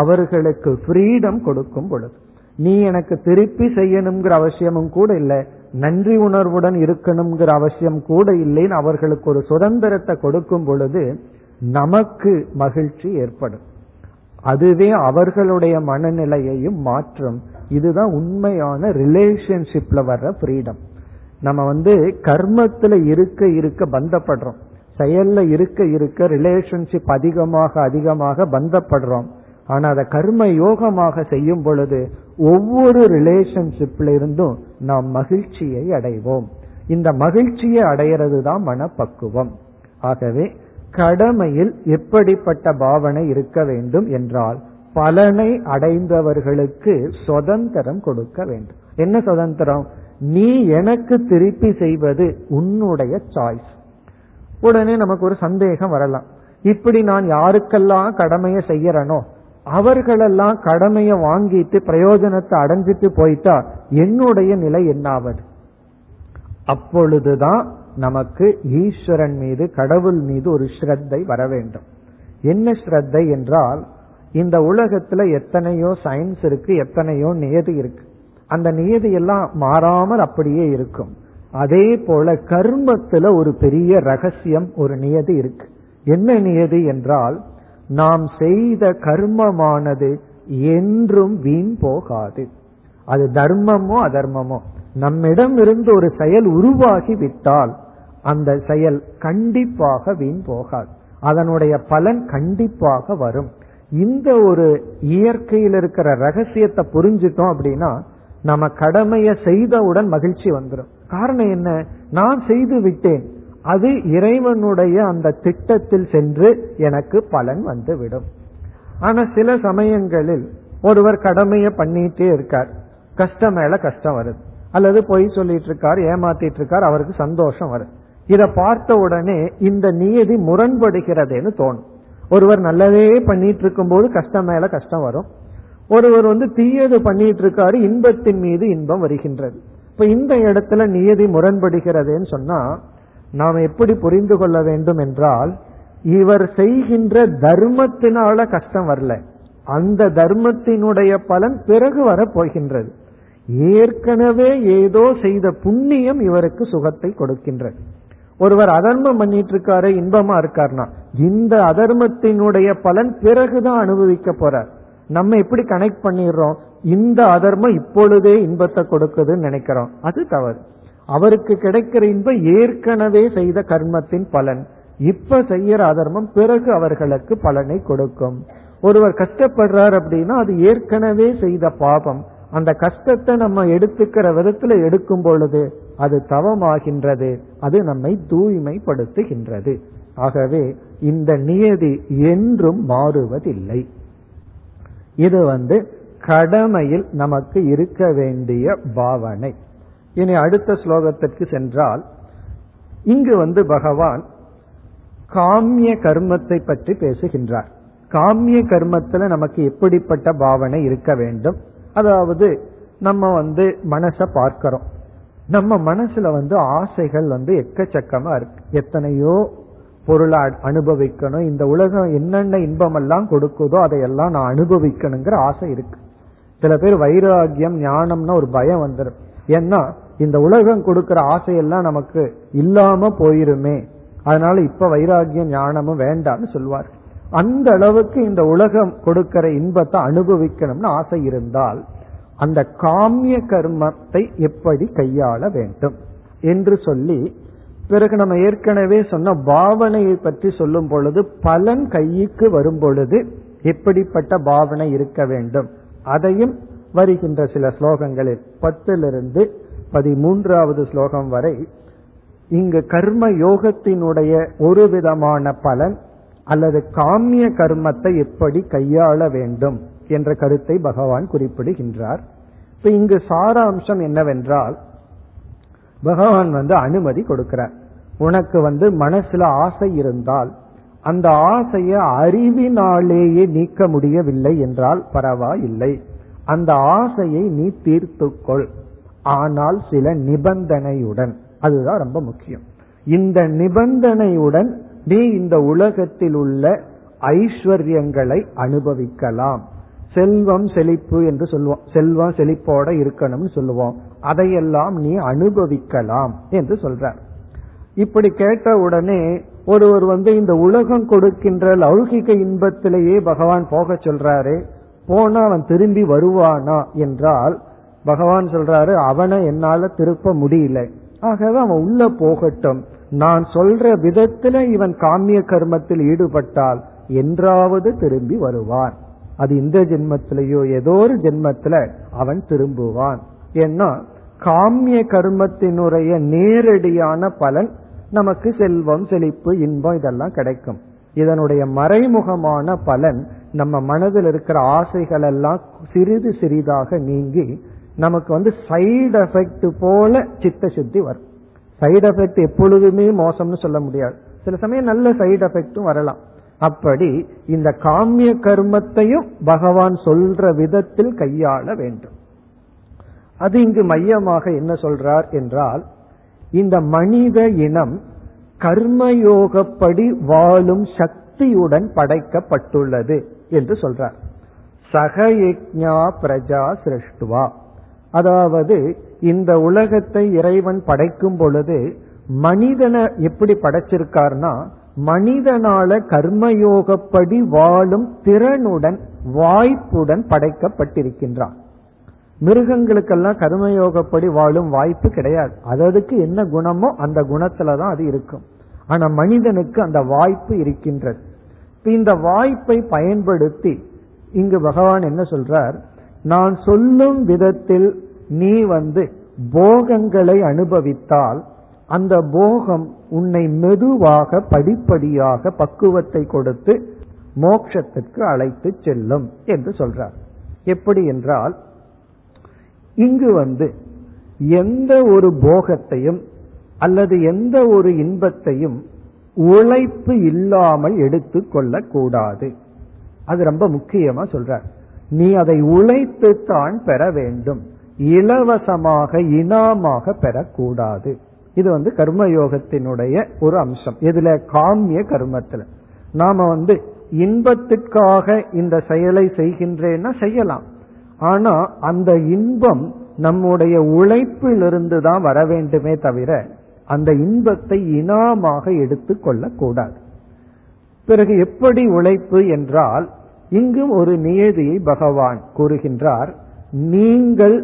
அவர்களுக்கு ஃப்ரீடம் கொடுக்கும் பொழுது. நீ எனக்கு திருப்பி செய்யணுங்கிற அவசியமும் கூட இல்லை நன்றி உணர்வுடன் இருக்கணுங்கிற அவசியம் கூட இல்லைன்னு அவர்களுக்கு ஒரு சுதந்திரத்தை கொடுக்கும் பொழுது நமக்கு மகிழ்ச்சி ஏற்படும். அதுவே அவர்களுடைய மனநிலையையும் மாற்றும். இதுதான் உண்மையான ரிலேஷன்ஷிப்ல வர்ற ஃப்ரீடம் நம்ம வந்து கர்மத்துல இருக்க இருக்க பந்தப்படுறோம். செயல்ல இருக்க இருக்க ரிலேஷன்ஷிப் அதிகமாக அதிகமாக பந்தப்படுறோம். ஆனா அதை கர்ம யோகமாக செய்யும் பொழுது ஒவ்வொரு ரிலேஷன்ஷிப்ல இருந்தும் நாம் மகிழ்ச்சியை அடைவோம். இந்த மகிழ்ச்சியை அடையிறது தான் மனப்பக்குவம். ஆகவே கடமையில் எப்படிப்பட்ட பாவனை இருக்க வேண்டும் என்றால் பலனை அடைந்தவர்களுக்கு சுதந்திரம் கொடுக்க வேண்டும். என்ன சுதந்திரம்? நீ எனக்கு திருப்பி செய்வது உன்னுடைய சாய்ஸ் உடனே நமக்கு ஒரு சந்தேகம் வரலாம். இப்படி நான் யாருக்கெல்லாம் கடமையை செய்யறனோ அவர்களெல்லாம் கடமையை வாங்கிட்டு பிரயோஜனத்தை அடைஞ்சிட்டு போயிட்டா என்னுடைய நிலை என்னாவது? அப்பொழுதுதான் நமக்கு ஈஸ்வரன் மீது கடவுள் மீது ஒரு ஸ்ரத்தை வர வேண்டும். என்ன ஸ்ரத்தை என்றால் இந்த உலகத்துல எத்தனையோ சயின்ஸ் இருக்கு எத்தனையோ நியதி இருக்கு. அந்த நியதி எல்லாம் மாறாமல் அப்படியே இருக்கும். அதே போல கர்மத்துல ஒரு பெரிய ரகசியம் ஒரு நியதி இருக்கு. என்ன நியதி என்றால் நாம் செய்த கர்மமானது என்றும் வீண் போகாது. அது தர்மமோ அதர்மமோ. நம்மிடம் இருந்து ஒரு செயல் உருவாகி விட்டால் அந்த செயல் கண்டிப்பாக வீண் போகாது. அதனுடைய பலன் கண்டிப்பாக வரும். இந்த ஒரு இயற்கையில் இருக்கிற ரகசியத்தை புரிஞ்சுட்டோம் அப்படின்னா நம்ம கடமையை செய்தவுடன் மகிழ்ச்சி வந்துடும் காரணம் என்ன? நான் செய்து விட்டேன். அது இறைவனுடைய அந்த திட்டத்தில் சென்று எனக்கு பலன் வந்துவிடும். ஆனா சில சமயங்களில் ஒருவர் கடமையை பண்ணிட்டே இருக்கார். கஷ்டம் மேல கஷ்டம் வருது அல்லது பொய் சொல்லிட்டு இருக்கார் ஏமாத்திட்டு இருக்கார் அவருக்கு சந்தோஷம் வருது இதை பார்த்த உடனே இந்த நியதி முரண்படுகிறதுன்னு தோணும். ஒருவர் நல்லதே பண்ணிட்டு இருக்கும் போது கஷ்டம் மேல கஷ்டம் வரும். ஒருவர் வந்து தீயது பண்ணிட்டு இருக்காரு இன்பத்தின் மீது இன்பம் வருகின்றது. இப்ப இந்த இடத்துல நியதி முரண்படுகிறதுன்னு சொன்னா நாம் எப்படி புரிந்து கொள்ள வேண்டும் என்றால் இவர் செய்கின்ற தர்மத்தினால கஷ்டம் வரல. அந்த தர்மத்தினுடைய பலன் பிறகு வர போகின்றது. ஏற்கனவே ஏதோ செய்த புண்ணியம் இவருக்கு சுகத்தை கொடுக்கின்றது. ஒருவர் அதர்மம் பண்ணிட்டு இருக்காரு இன்பமா இருக்காருனா இந்த அதர்மத்தினுடைய பலன் பிறகுதான் அனுபவிக்க போறார். நம்ம எப்படி கனெக்ட் பண்ணிடுறோம்? இந்த அதர்மம் இப்பொழுதே இன்பத்தை கொடுக்குதுன்னு நினைக்கிறோம். அது தவறு. அவருக்கு கிடைக்கிற இன்பம் ஏற்கனவே செய்த கர்மத்தின் பலன். இப்ப செய்யற அதர்மம் பிறகு அவர்களுக்கு பலனை கொடுக்கும். ஒருவர் கஷ்டப்படுறார் அப்படின்னா அது ஏற்கனவே செய்த பாபம். அந்த கஷ்டத்தை நம்ம எடுத்துக்கிற விதத்துல எடுக்கும் பொழுது அது தவமாகின்றது. அது நம்மை தூய்மைப்படுத்துகின்றது. ஆகவே இந்த நியதி என்றும் மாறுவதில்லை. இது வந்து கடமையில் நமக்கு இருக்க வேண்டிய பாவனை. இனி அடுத்த ஸ்லோகத்திற்கு சென்றால் இங்கு வந்து பகவான் காமிய கர்மத்தை பற்றி பேசுகின்றார். காமிய கர்மத்துல நமக்கு எப்படிப்பட்ட பாவனை இருக்க வேண்டும்? அதாவது நம்ம வந்து மனச பார்க்கிறோம். நம்ம மனசுல வந்து ஆசைகள் வந்து எக்கச்சக்கமா இருக்கு. எத்தனையோ பொருளை அனுபவிக்கணும். இந்த உலகம் என்னென்ன இன்பம் எல்லாம் கொடுக்குதோ அதையெல்லாம் நான் அனுபவிக்கணுங்கிற ஆசை இருக்கு. சில பேர் வைராகியம் ஞானம்னா ஒரு பயம் வந்துடும் ஏன்னா இந்த உலகம் கொடுக்கிற ஆசையெல்லாம் நமக்கு இல்லாம போயிருமே. அதனால இப்ப வைராகியம் ஞானமும் வேண்டாம்னு சொல்வார். அந்த அளவுக்கு இந்த உலகம் கொடுக்கிற இன்பத்தை அனுபவிக்கணும்னு ஆசை இருந்தால் அந்த காமிய கர்மத்தை எப்படி கையாள வேண்டும் என்று சொல்லி பிறகு நம்ம ஏற்கனவே சொன்ன பாவனையை பற்றி சொல்லும் பொழுது பலன் கைக்கு வரும் பொழுது எப்படிப்பட்ட பாவனை இருக்க வேண்டும்? அதையும் வருகின்ற சில ஸ்லோகங்களில் பத்திலிருந்து பதிமூன்றாவது ஸ்லோகம் வரை இங்கு கர்ம யோகத்தினுடைய ஒரு விதமான பலன் அல்லது காமிய கர்மத்தை எப்படி கையாள வேண்டும் என்ற கருத்தை பகவான் குறிப்பிடுகின்றார். இப்ப இங்கு சாராம்சம் என்னவென்றால் பகவான் வந்து அனுமதி கொடுக்கிறார். உனக்கு வந்து மனசுல ஆசை இருந்தால் அந்த ஆசையை அறிவினாலேயே நீக்க முடியவில்லை என்றால் பரவாயில்லை. அந்த ஆசையை நீ தீர்த்துக்கொள். ஆனால் சில நிபந்தனையுடன். அதுதான் ரொம்ப முக்கியம். இந்த நிபந்தனையுடன் நீ இந்த உலகத்தில் உள்ள ஐஸ்வர்யங்களை அனுபவிக்கலாம். செல்வம் செழிப்பு என்று சொல்லுவோம். செல்வம் செழிப்போட இருக்கணும்னு சொல்லுவோம். அதையெல்லாம் நீ அனுபவிக்கலாம் என்று சொல்றார். இப்படி கேட்ட உடனே ஒருவர் வந்து இந்த உலகம் கொடுக்கின்ற லௌகிக இன்பத்திலேயே பகவான் போக சொல்றாரு. போனா அவன் திரும்பி வருவானா என்றால் பகவான் சொல்றாரு அவனை என்னால திருப்ப முடியல. ஆகவே அவன் உள்ள போகட்டும். நான் சொல்ற விதத்துல இவன் காமிய கர்மத்தில் ஈடுபட்டால் என்றாவது திரும்பி வருவான். அது இந்த ஜென்மத்திலேயோ ஏதோ ஒரு ஜென்மத்துல அவன் திரும்புவான். ஏன்னா காமிய கர்மத்தினுடைய நேரடியான பலன் நமக்கு செல்வம் செழிப்பு இன்பம் இதெல்லாம் கிடைக்கும். இதனுடைய மறைமுகமான பலன் நம்ம மனதில் இருக்கிற ஆசைகள் எல்லாம் சிறிது சிறிதாக நீங்கி நமக்கு வந்து சைடு எஃபெக்ட் போல சித்த சுத்தி வரும். சைடு எஃபெக்ட் எப்பொழுதுமே மோசம்னு சொல்ல முடியாது. சில சமயம் நல்ல சைடு எஃபெக்டும் வரலாம். அப்படி இந்த காமிய கர்மத்தையும் பகவான் சொல்ற விதத்தில் கையாள வேண்டும். அது இங்கு மையமாக என்ன சொல்றார் என்றால் இந்த மனித இனம் கர்மயோகப்படி வாழும் சக்தியுடன் படைக்கப்பட்டுள்ளது என்று சொல்றார். சகயஜா பிரஜா சிருஷ்டுவா. அதாவது இந்த உலகத்தை இறைவன் படைக்கும் பொழுது மனிதனை எப்படி படைச்சிருக்கார்னா மனிதனால கர்மயோகப்படி வாழும் திறனுடன் வாய்ப்புடன் படைக்கப்பட்டிருக்கின்றான். மிருகங்களுக்கெல்லாம் கர்மயோகப்படி வாழும் வாய்ப்பு கிடையாது. அதற்கு என்ன குணமோ அந்த குணத்துலதான் அது இருக்கும். ஆனா மனிதனுக்கு அந்த வாய்ப்பு இருக்கின்றது. இந்த வாய்ப்பை பயன்படுத்தி இங்கு பகவான் என்ன சொல்றார்? நான் சொல்லும் விதத்தில் நீ வந்து போகங்களை அனுபவித்தால் அந்த போகம் உன்னை மெதுவாக படிப்படியாக பக்குவத்தை கொடுத்து மோட்சத்திற்கு அழைத்து செல்லும் என்று சொல்றார். எப்படி என்றால் இங்கு வந்து எந்த ஒரு போகத்தையும் அல்லது எந்த ஒரு இன்பத்தையும் உழைப்பு இல்லாமல் எடுத்துக் கொள்ளக்கூடாது. அது ரொம்ப முக்கியமா சொல்ற நீ அதை உழைத்து தான் பெற வேண்டும். இலவசமாக இனாமாக பெறக்கூடாது. இது வந்து கர்மயோகத்தினுடைய ஒரு அம்சம். இதுல காமிய கர்மத்துல. நாம வந்து இன்பத்திற்காக இந்த செயலை செய்கின்றேன்னா செய்யலாம். ஆனா அந்த இன்பம் நம்முடைய உழைப்பிலிருந்து தான் வர வேண்டுமே தவிர அந்த இன்பத்தை இனாமாக எடுத்துக் கொள்ளக்கூடாது. பிறகு எப்படி உழைப்பு என்றால் இங்கும் ஒரு நியதியை பகவான் கூறுகின்றார். நீங்கள்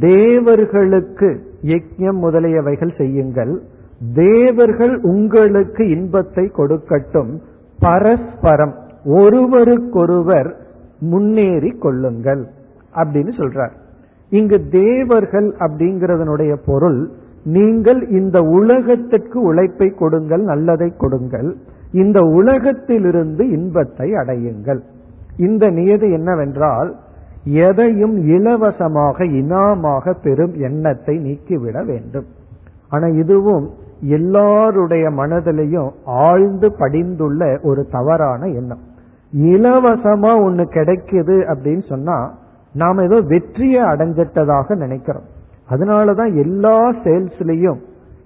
தேவர்களுக்கு யஜ்யம் முதலியவைகள் செய்யுங்கள். தேவர்கள் உங்களுக்கு இன்பத்தை கொடுக்கட்டும். பரஸ்பரம் ஒருவருக்கொருவர் முன்னேறி கொள்ளுங்கள் அப்படின்னு சொல்றார். இங்கு தேவர்கள் அப்படிங்கறதனுடைய பொருள் நீங்கள் இந்த உலகத்திற்கு உழைப்பை கொடுங்கள் நல்லதை கொடுங்கள். இந்த உலகத்திலிருந்து இன்பத்தை அடையுங்கள். இந்த நியதி என்னவென்றால் எதையும் இலவசமாக இனாமாக பெறும் எண்ணத்தை நீக்கிவிட வேண்டும். ஆனா இதுவும் எல்லாருடைய மனதிலையும் ஆழ்ந்து படிந்துள்ள ஒரு தவறான எண்ணம். இலவசமா ஒன்னு கிடைக்குது அப்படின்னு சொன்னா நாம ஏதோ வெற்றியை அடைஞ்சிட்டதாக நினைக்கிறோம். அதனாலதான் எல்லா சேல்ஸ்லயும்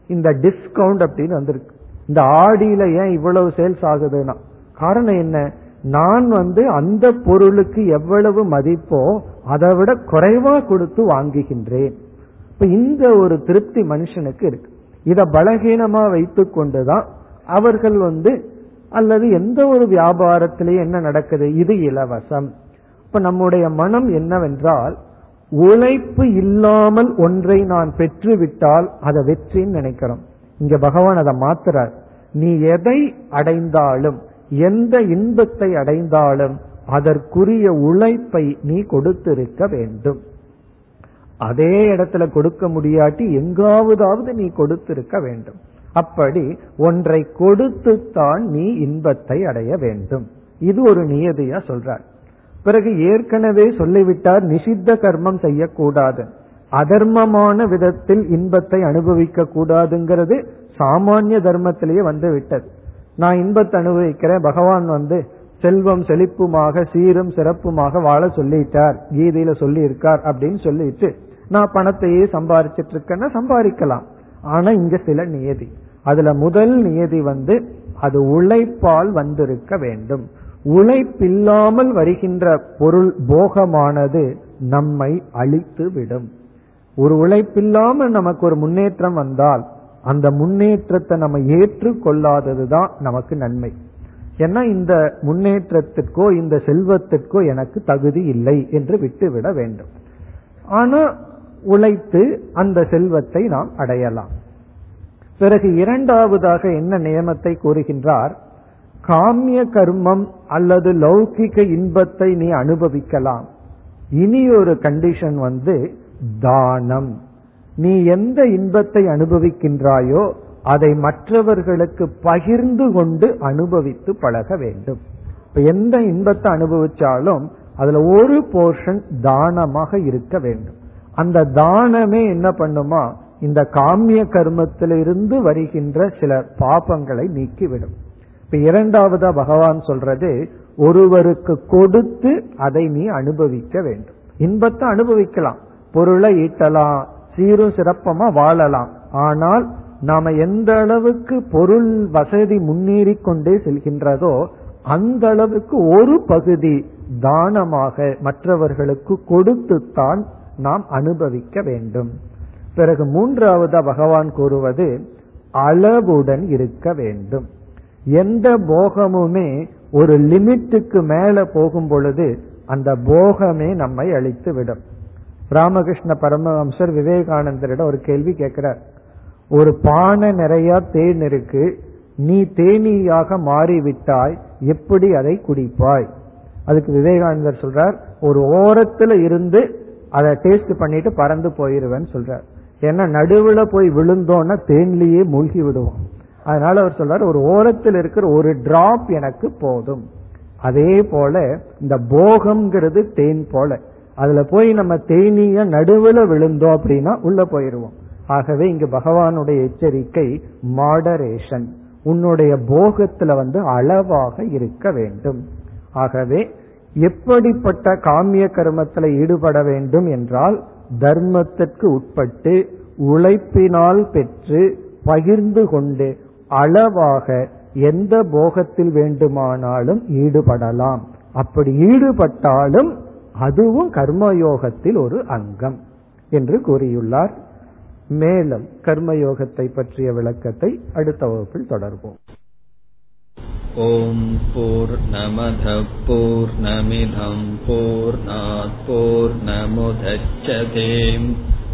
இந்த டிஸ்கவுண்ட் அப்படின்னு வந்திருக்கு. இந்த ஆடியில ஏன் இவ்வளவு சேல்ஸ் ஆகுதுன்னா காரணம் என்ன? நான் வந்து அந்த பொருளுக்கு எவ்வளவு மதிப்போ அதை விட குறைவா கொடுத்து வாங்குகின்றேன். இப்ப இந்த ஒரு திருப்தி மனுஷனுக்கு இருக்கு. இத பலகீனமா வைத்து கொண்டுதான் அவர்கள் வந்து அல்லது எந்த ஒரு வியாபாரத்திலேயே என்ன நடக்குது? இது இலவசம். இப்ப நம்முடைய மனம் என்னவென்றால் உழைப்பு இல்லாமல் ஒன்றை நான் பெற்றுவிட்டால் அதை வெற்றின்னு நினைக்கிறோம். இங்க பகவான் அதை மாத்துறார். நீ எதை அடைந்தாலும் எந்த இன்பத்தை அடைந்தாலும் அதற்குரிய உழைப்பை நீ கொடுத்திருக்க வேண்டும். அதே இடத்துல கொடுக்க முடியாட்டி எங்காவதாவது நீ கொடுத்திருக்க வேண்டும். அப்படி ஒன்றை கொடுத்துத்தான் நீ இன்பத்தை அடைய வேண்டும். இது ஒரு நியதியா சொல்றார். பிறகு ஏற்கனவே சொல்லிவிட்டார் நிஷித்த கர்மம் செய்யக்கூடாது. அதர்மமான விதத்தில் இன்பத்தை அனுபவிக்க கூடாதுங்கிறது சாமானிய தர்மத்திலேயே வந்து விட்டது நான் இன்பத்தை அனுபவிக்கிறேன் பகவான் வந்து செல்வம் செழிப்புமாக சீரும் சிறப்புமாக வாழ சொல்லிட்டார் கீதையில சொல்லி இருக்கார் அப்படின்னு சொல்லிட்டு நான் பணத்தையே சம்பாரிச்சிட்டு இருக்கேன்னா சம்பாதிக்கலாம். ஆனா இங்க சில நியதி. அதுல முதல் நியதி வந்து அது உழைப்பால் வந்திருக்க வேண்டும். உழைப்பில்லாமல் வருகின்ற பொருள் போகமானது நம்மை அழித்து விடும். ஒரு உழைப்பில்லாமல் நமக்கு ஒரு முன்னேற்றம் வந்தால் அந்த முன்னேற்றத்தை நம்ம ஏற்றுக்கொள்ளாததுதான் நமக்கு நன்மை. ஏன்னா இந்த முன்னேற்றத்திற்கோ இந்த செல்வத்திற்கோ எனக்கு தகுதி இல்லை என்று விட்டுவிட வேண்டும். ஆனா உழைத்து அந்த செல்வத்தை நாம் அடையலாம். பிறகு இரண்டாவதாக என்ன நியமத்தை கூறுகின்றார்? காமிய கர்மம் அல்லது லௌகிக இன்பத்தை நீ அனுபவிக்கலாம். இனி ஒரு கண்டிஷன் வந்து தானம். நீ எந்த இன்பத்தை அனுபவிக்கின்றாயோ அதை மற்றவர்களுக்கு பகிர்ந்து கொண்டு அனுபவித்து பழக வேண்டும். இப்ப எந்த இன்பத்தை அனுபவிச்சாலும் அதுல ஒரு போர்ஷன் தானமாக இருக்க வேண்டும். அந்த தானமே என்ன பண்ணுமா? இந்த காமிய கர்மத்திலிருந்து வருகின்ற சில பாபங்களை நீக்கிவிடும். இப்ப இரண்டாவதா பகவான் சொல்றது ஒருவருக்கு கொடுத்து அதை நீ அனுபவிக்க வேண்டும். இன்பத்தை அனுபவிக்கலாம். பொருளை ஈட்டலாம் சீரும் சிறப்பமா வாழலாம். ஆனால் நாம எந்த அளவுக்கு பொருள் வசதி முன்னேறி கொண்டே செல்கின்றதோ அந்த அளவுக்கு ஒரு பகுதி தானமாக மற்றவர்களுக்கு கொடுத்துத்தான் நாம் அனுபவிக்க வேண்டும். பிறகு மூன்றாவது பகவான் கூறுவது அளவுடன் இருக்க வேண்டும். எந்த போகமுமே ஒரு லிமிட்டுக்கு மேல போகும் பொழுது அந்த போகமே நம்மை அழித்து விடும். ராமகிருஷ்ண பரமஹம்சர் விவேகானந்தரிடம் ஒரு கேள்வி கேட்கிறார். ஒரு பானை நிறைய தேன் இருக்கு நீ தேனீயாக மாறிவிட்டாய் எப்படி அதை குடிப்பாய்? அதுக்கு விவேகானந்தர் சொல்றார் ஒரு ஓரத்துல இருந்து அதை டேஸ்ட் பண்ணிட்டு பறந்து போயிருவேன்னு சொல்றார். ஏன்னா நடுவுல போய் விழுந்தோன்னா தேன்லயே மூழ்கி விடுவோம். அதனால அவர் சொல்றாரு ஒரு ஓரத்தில் இருக்கிற ஒரு டிராப் எனக்கு போதும். அதே போல இந்த போகம்ங்கிறது தேன் போல. அதுல போய் நம்ம தேனிய நடுவுல விழுந்தோம் அப்படின்னா உள்ள போயிருவோம். ஆகவே இங்கு பகவானுடைய எச்சரிக்கை மாடரேஷன் உன்னுடைய போகத்துல வந்து அளவாக இருக்க வேண்டும். ஆகவே எப்படிப்பட்ட காமிய கர்மத்தில் ஈடுபட வேண்டும் என்றால் தர்மத்திற்கு உட்பட்டு உழைப்பினால் பெற்று பகிர்ந்து கொண்டு அளவாக எந்த போகத்தில் வேண்டுமானாலும் ஈடுபடலாம். அப்படி ஈடுபட்டாலும் அதுவும் கர்மயோகத்தில் ஒரு அங்கம் என்று கூறியுள்ளார். மேலும் கர்மயோகத்தை பற்றிய விளக்கத்தை அடுத்த வகுப்பில் தொடர்போம் ஓம் போர் நமத போர் நமிதம் போர்